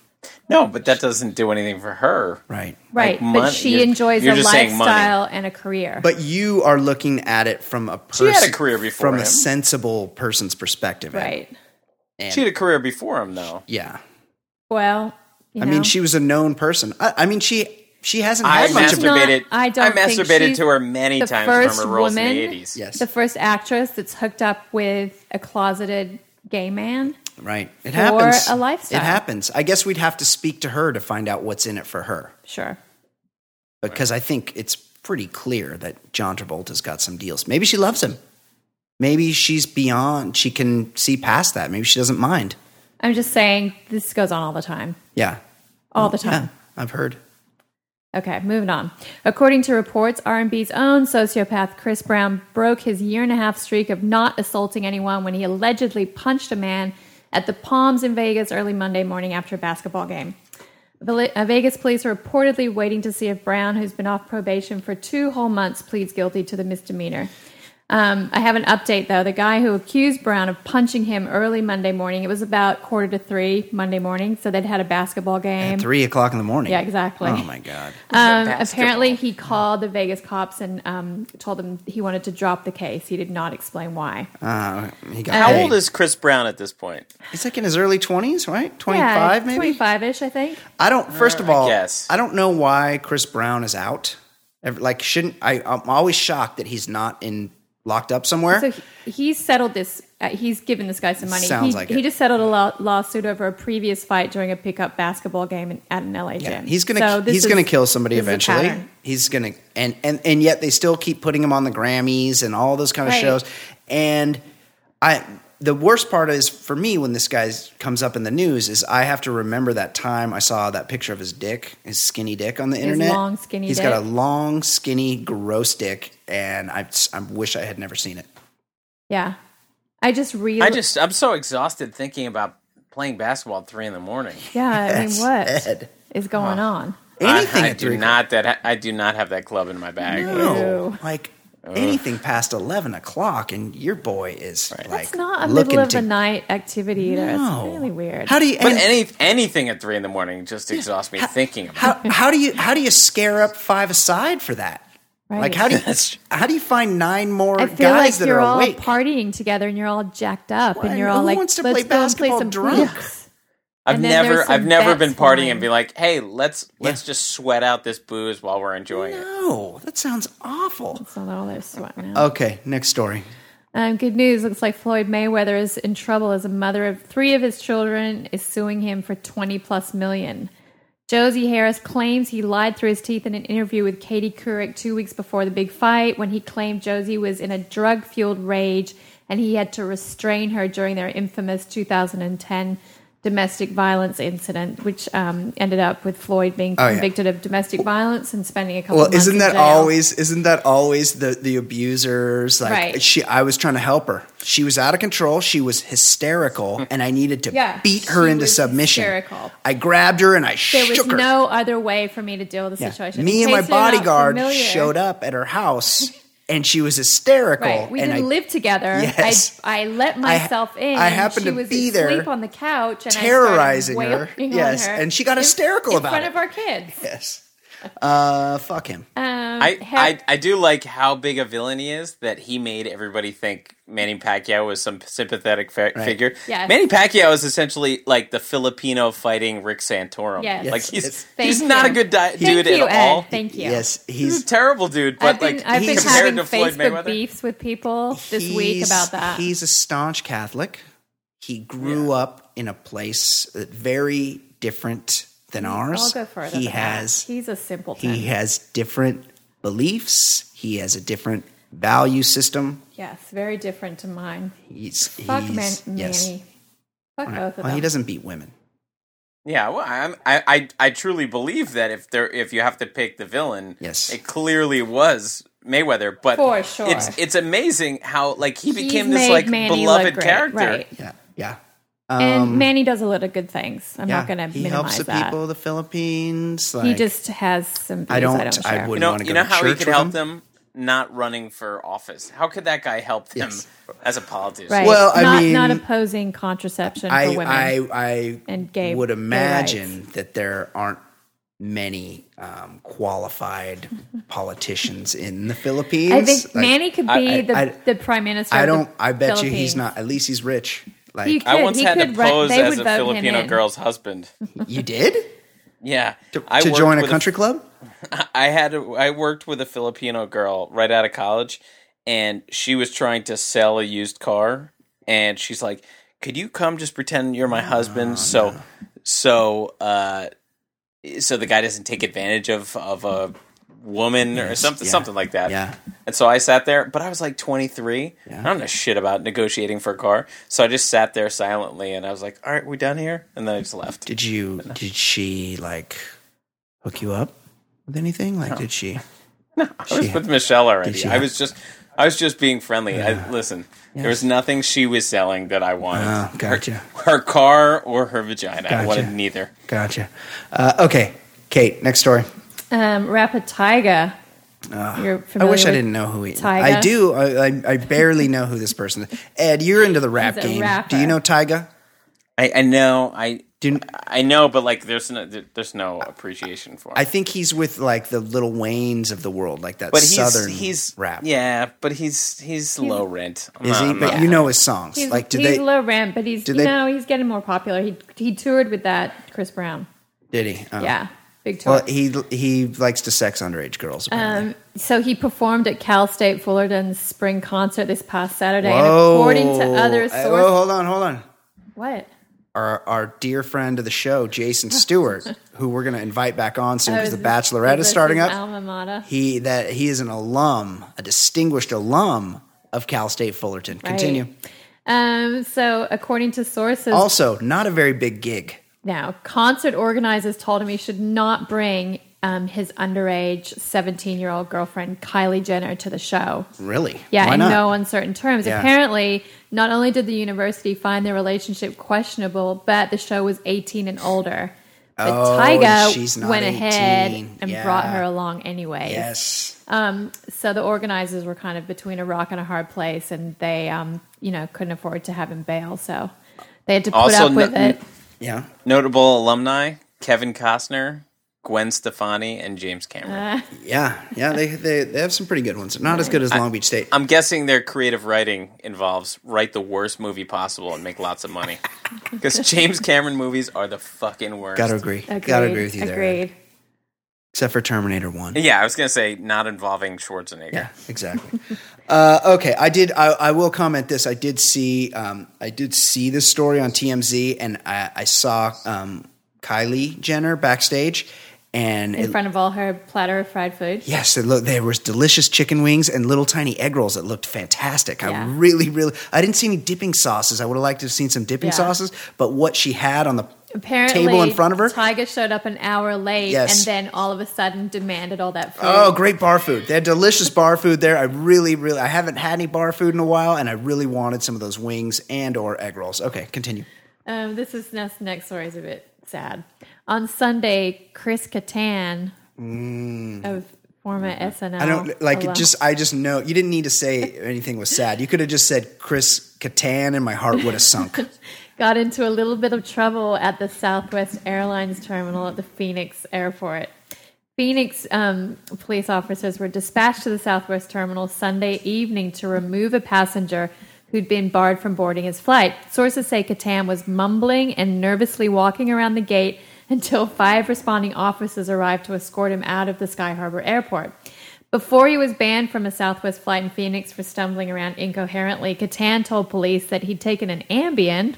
No, but that doesn't do anything for her. Right. Right, Like but she you're- enjoys you're a just saying money. lifestyle and a career. But you are looking at it from a She had a career before from a sensible person's perspective. Right. And- She had a career before him, though. yeah. Well, you I know, mean, she was a known person. I, I mean, she she hasn't I had much of a not- masturbated. I don't think masturbated she's to her many times first from her roles in the eighties. yes, the first actress that's hooked up with a closeted gay man. Right. It happens. a lifestyle. It happens. I guess we'd have to speak to her to find out what's in it for her, Sure. because I think it's pretty clear that John Travolta's got some deals. Maybe she loves him. Maybe she's beyond. She can see past that. Maybe she doesn't mind. I'm just saying this goes on all the time. Yeah. All the Yeah. time. I've heard. Okay, moving on. According to reports, R&B's own sociopath Chris Brown broke his year and a half streak of not assaulting anyone when he allegedly punched a man at the Palms in Vegas early Monday morning after a basketball game. Uh, Vegas police are reportedly waiting to see if Brown, who's been off probation for two whole months, pleads guilty to the misdemeanor. Um, I have an update though. The guy who accused Brown of punching him early Monday morning, it was about quarter to three Monday morning, so they'd had a basketball game. Three o'clock in the morning. Yeah, exactly. Oh my god. Um, apparently, he called the Vegas cops and um, told them he wanted to drop the case. He did not explain why. Uh, he got How paid. old is Chris Brown at this point? He's like in his early twenties, right? 25 yeah, maybe. 25-ish, I think. I don't. First of I all, guess. I don't know why Chris Brown is out. Like, shouldn't I? I'm always shocked that he's not in locked up somewhere. So he, he's settled this. Uh, he's given this guy some money. Sounds he, like he it. just settled a law, lawsuit over a previous fight during a pickup basketball game in, at an LA yeah, gym. he's gonna So he's is- gonna kill somebody this is a eventually. He's gonna and and and yet they still keep putting him on the Grammys and all those kind of Right. shows. And I the worst part is for me when this guy comes up in the news is I have to remember that time I saw that picture of his dick, his skinny dick on the internet. long, skinny He's got a long, skinny, gross dick, and I I wish I had never seen it. Yeah, I just really. I just I'm so exhausted thinking about playing basketball at three in the morning. yeah. I mean, Yes, what is Ed. going on? Anything I, I do not that I do not have that club in my bag. No, Ew. like anything past eleven o'clock, and your boy is like That's not a looking middle of to, the night activity either. No. It's really weird. How do you? But and any anything at three in the morning just exhausts me thinking about. how, how do you how do you scare up five aside for that? Right. Like how do you (laughs) how do you find nine more I feel guys like that you're are all awake? partying together and you're all jacked up Why- and you're who all like, wants to let's play go basketball play some drunk? Hoops." I've never I've never been partying flying. and be like, hey, let's let's just sweat out this booze while we're enjoying it. no, that sounds awful. It's not all they're sweating. Okay, next story. Um, good news. Looks like Floyd Mayweather is in trouble as a mother of three of his children is suing him for 20 plus million. Josie Harris claims he lied through his teeth in an interview with Katie Couric two weeks before the big fight when he claimed Josie was in a drug fueled rage and he had to restrain her during their infamous 2010 domestic violence incident, which um, ended up with Floyd being Oh, yeah. convicted of domestic violence and spending a couple Well, of months isn't in that jail. always isn't that always the the abusers like Right. she I was trying to help her. She was out of control, she was hysterical and I needed to Yeah, beat her she into was submission. hysterical. I grabbed her and I There was shook her. no other way for me to deal with the Yeah. situation. Me In and my case bodyguard showed up at her house (laughs) and she was hysterical Right, we didn't I live together. (laughs) Yes. I, I let myself in. I happened she to was be asleep there on the couch, and terrorizing I her. Yes, her and she got in- hysterical in about it in front of our kids. yes. Uh fuck him. Um, Um, I, ha- I I do like how big a villain he is that he made everybody think Manny Pacquiao was some sympathetic fa- figure. Yes. Manny Pacquiao is essentially like the Filipino fighting Rick Santorum. Yes. Like he's it's- he's Thank not you. a good di- Thank dude you, at all. Ed. Thank you. Yes, He's a terrible dude, but I've been, like I've been having to Floyd Facebook Mayweather, beefs with people this week about that. He's a staunch Catholic. He grew up in a place that very different than ours. I'll go further. He than that. has He's a simpleton. he has different beliefs. He has a different value system. yes, very different to mine. He's Fuck he's, Man- Manny. Fuck Right. both of Well, he doesn't beat women. Yeah, well, I'm, I, I I truly believe that if there if you have to pick the villain, Yes. it clearly was Mayweather. But For sure. it's it's amazing how like he He's became this like Manny beloved look character. right. Yeah, yeah. And Manny does a lot of good things. I'm yeah. not going to he minimize helps the that. people of the Philippines. he just has some views I don't- I don't I wouldn't You know, wanna go you know to how he church could with help him? them not running for office. How could that guy help them Yes. as a politician? Right. Well, I not, mean, not opposing contraception I, for women. I, I and gay- would gay imagine that there aren't many um, qualified (laughs) politicians in the Philippines. I think Like, Manny could be I- the, I- the prime minister. I of the don't. I bet you he's not. At least he's rich. Like He I once he had to could run- pose they as a Filipino girl's husband. (laughs) you did Yeah, to, I to join a with country club. (laughs) I had I worked with a Filipino girl right out of college, and she was trying to sell a used car, and she's like, "Could you come just pretend you're my husband?" so, so, uh, so the guy doesn't take advantage of of a woman or something yeah, something like that. yeah. And so I sat there, but I was like 23. Yeah. I don't know shit about negotiating for a car, so I just sat there silently, and I was like, "All right, we done here?" And then I just left. Did you? Did she like hook you up? with anything? Like, did she? (laughs) No, I was She- with Michelle already. I was just I was just being friendly. I listen. There was nothing she was selling that I wanted. Oh, gotcha. Her, her car or her vagina. I wanted neither. Gotcha. Uh, okay, Kate. Next story. Um, rapper Tyga. You're I wish I didn't know who he. Tyga? I do. I, I, I barely know who this person is. Ed, you're into the rap game. rapper. Do you know Tyga? I, I know. I Do I know, but like, there's no there's no appreciation for. Him. I think he's with like the Little Waynes of the world, like that but he's southern he's rap. Yeah, but he's he's, low rent. I'm Is not- he? But not- you know his songs. He's, like, did he's they? low rent, but he's did you they- know he's getting more popular. He he toured with that Chris Brown. did he? Oh. Yeah, big. Well, he he likes to sex underage girls. Apparently. Um, so he performed at Cal State Fullerton's spring concert this past Saturday, Whoa. and according to other sources, whoa, hold on, hold on. what? Our our dear friend of the show, Jason Stewart, (laughs) who we're going to invite back on soon Oh, because is the Bachelorette is starting up. Alma mater. He that he is an alum, a distinguished alum of Cal State Fullerton. Continue. Um, so according to sources, Also, not a very big gig. Now, concert organizers told him he should not bring um, his underage 17 year old girlfriend, Kylie Jenner, to the show. Really? Yeah, Why in not? no uncertain terms. Yeah. Apparently, not only did the university find their relationship questionable, but the show was 18 and older. But Oh, Tyga she's not went ahead and Yeah. brought her along anyway. Yes. Um, so the organizers were kind of between a rock and a hard place, and they, um, you know, couldn't afford to have him bail, so they had to put Also, up with n- it. Yeah. notable alumni: Kevin Costner, Gwen Stefani, and James Cameron. Uh, Yeah. Yeah. They, they they have some pretty good ones. Not as good as Long Beach State. I'm guessing their creative writing involves write the worst movie possible and make lots of money. (laughs) Because James Cameron movies are the fucking worst. Gotta agree. Agreed. Gotta agree with you there. Agreed. Except for Terminator One. Yeah, I was gonna say not involving Schwarzenegger. Yeah, exactly. (laughs) uh, okay, I did. I, I will comment this. I did see. Um, I did see this story on TMZ, and I, I saw um, Kylie Jenner backstage, and in it, front of all her platter of fried food. yes, it looked, there was delicious chicken wings and little tiny egg rolls that looked fantastic. I really, really. I didn't see any dipping sauces. I would have liked to have seen some dipping Yeah. sauces, but what she had on the Apparently, table in front of her. Tyga showed up an hour late Yes. and then all of a sudden demanded all that food. Oh, great bar food. They had delicious bar food there. I really, really, I haven't had any bar food in a while, and I really wanted some of those wings and or egg rolls. Okay, continue. Um, this is next, next story is a bit sad. On Sunday, Chris Kattan of former SNL. Mm. I don't like alum- it. Just I just know you didn't need to say anything was sad. You could have just said Chris Kattan, and my heart would have sunk. (laughs) got into a little bit of trouble at the Southwest Airlines terminal at the Phoenix airport. Phoenix um, police officers were dispatched to the Southwest terminal Sunday evening to remove a passenger who'd been barred from boarding his flight. Sources say Kattan was mumbling and nervously walking around the gate (laughs) until five responding officers arrived to escort him out of the Sky Harbor airport. Before he was banned from a Southwest flight in Phoenix for stumbling around incoherently, Kattan told police that he'd taken an Ambien,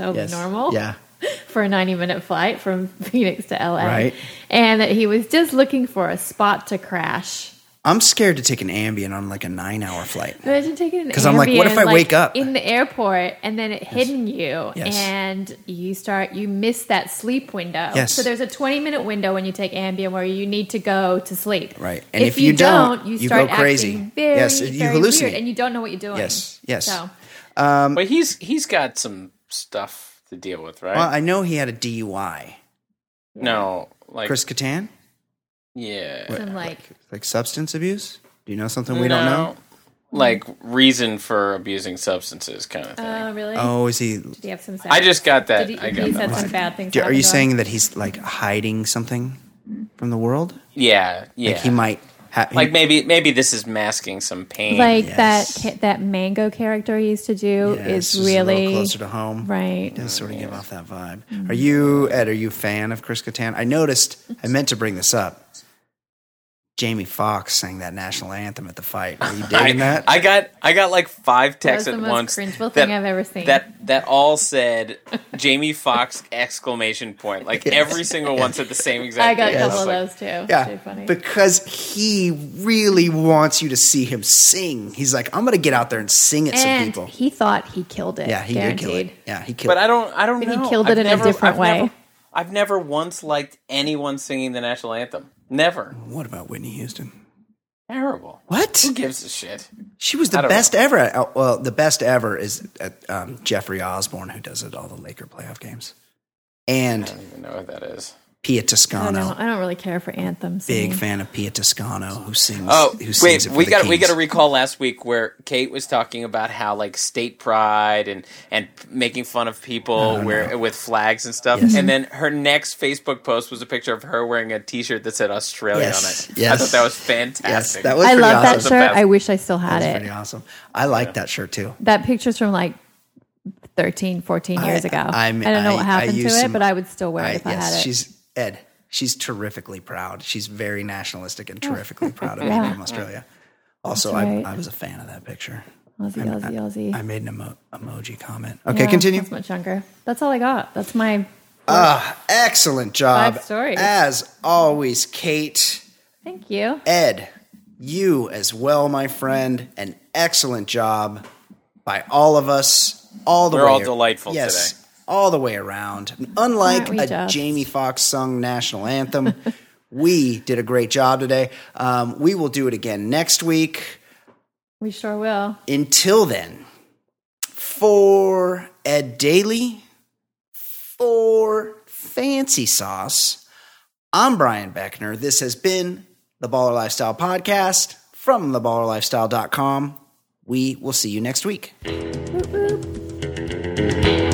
totally Yes. normal, Yeah. (laughs) for a 90 minute flight from (laughs) Phoenix to LA. Right. And that he was just looking for a spot to crash. I'm scared to take an Ambien on like a nine hour flight. Imagine taking an 'Cause I'm like, what if Ambien, I wake up? in the airport and then it hitting you Yes. and you start you miss that sleep window. Yes. So there's a 20 minute window when you take Ambien where you need to go to sleep. Right. And if you don't, you go crazy. acting very, Yes, you very hallucinate. weird and you don't know what you're doing. Yes, yes. So um, But he's he's got some stuff to deal with, right? Well, I know he had a DUI. no, like Chris Kattan, yeah, some like like substance abuse. Do you know something we don't know? Like reason for abusing substances, kind of thing. uh, really? Oh, is he? Did he have some I just got that. Did he, I got he's that. had some bad things. do- Are happen you to him? saying that he's like hiding something from the world? Yeah, yeah. Like he might. Ha- like maybe maybe this is masking some pain. like Yes. that ca- that mango character he used to do Yes, is just a little really closer to home. right. does sort of give off that vibe. Are mm-hmm. you Ed? Are you a fan of Chris Kattan? I noticed. I meant to bring this up. Jamie Foxx sang that national anthem at the fight. Are you (laughs) I, that? I got I got like five That was texts the at most once cringeable that, thing I've ever seen. that that all said (laughs) Jamie Foxx exclamation point. Like Yes. every single one said the same exact I got a couple was of those too. yeah, funny. because he really wants you to see him sing. He's like, I'm going to get out there and sing at some people. he thought he killed it. Yeah, he guaranteed. did kill it. Yeah, he killed But it. I don't I don't But he know. killed it in a different I've way. Never, I've never once liked anyone singing the national anthem. Never. What about Whitney Houston? Terrible. What? Who gives a shit? She was the best ever. At, well, the best ever is at, um, Jeffrey Osborne, who does it all the Laker playoff games, And I don't even know what that is. Pia I don't, Toscano. know. I don't really care for anthems. Big fan of Pia Toscano, who sings. Oh, who sings wait, it for we the got we got to recall last week where Kate was talking about how like state pride and and making fun of people No, where no. with flags and stuff. Yes. And then her next Facebook post was a picture of her wearing a T-shirt that said Australia Yes, on it. yes. I thought that was Yes, fantastic. that was I love that awesome. The shirt. I wish I still That had was it. pretty awesome. I like that shirt too. That picture's from like 13, 14 years I- ago. I'm- I don't know I- what happened to use it, some- but I would still wear it if I yes, had it. she's Ed. She's terrifically proud. She's very nationalistic and terrifically proud of (laughs) Yeah. being from Australia. Also, That's I, right. I was a fan of that picture. Aussie, Aussie, Aussie. I made an emo- emoji comment. Okay, Yeah, continue. That's much younger. That's all I got. That's my. Ah, excellent job. Five stories. As always, Kate. Thank you. Ed, you as well, my friend. An excellent job by all of us, all the We're way. all delightful yes, today. All the way around. Unlike a just? Jamie Foxx sung national anthem, (laughs) we did a great job today. Um, we will do it again next week. We sure will. Until then, for Ed Daly, for Fancy Sauce, I'm Brian Beckner. This has been the Baller Lifestyle Podcast from theballerlifestyle.com. We will see you next week. Woo, woo.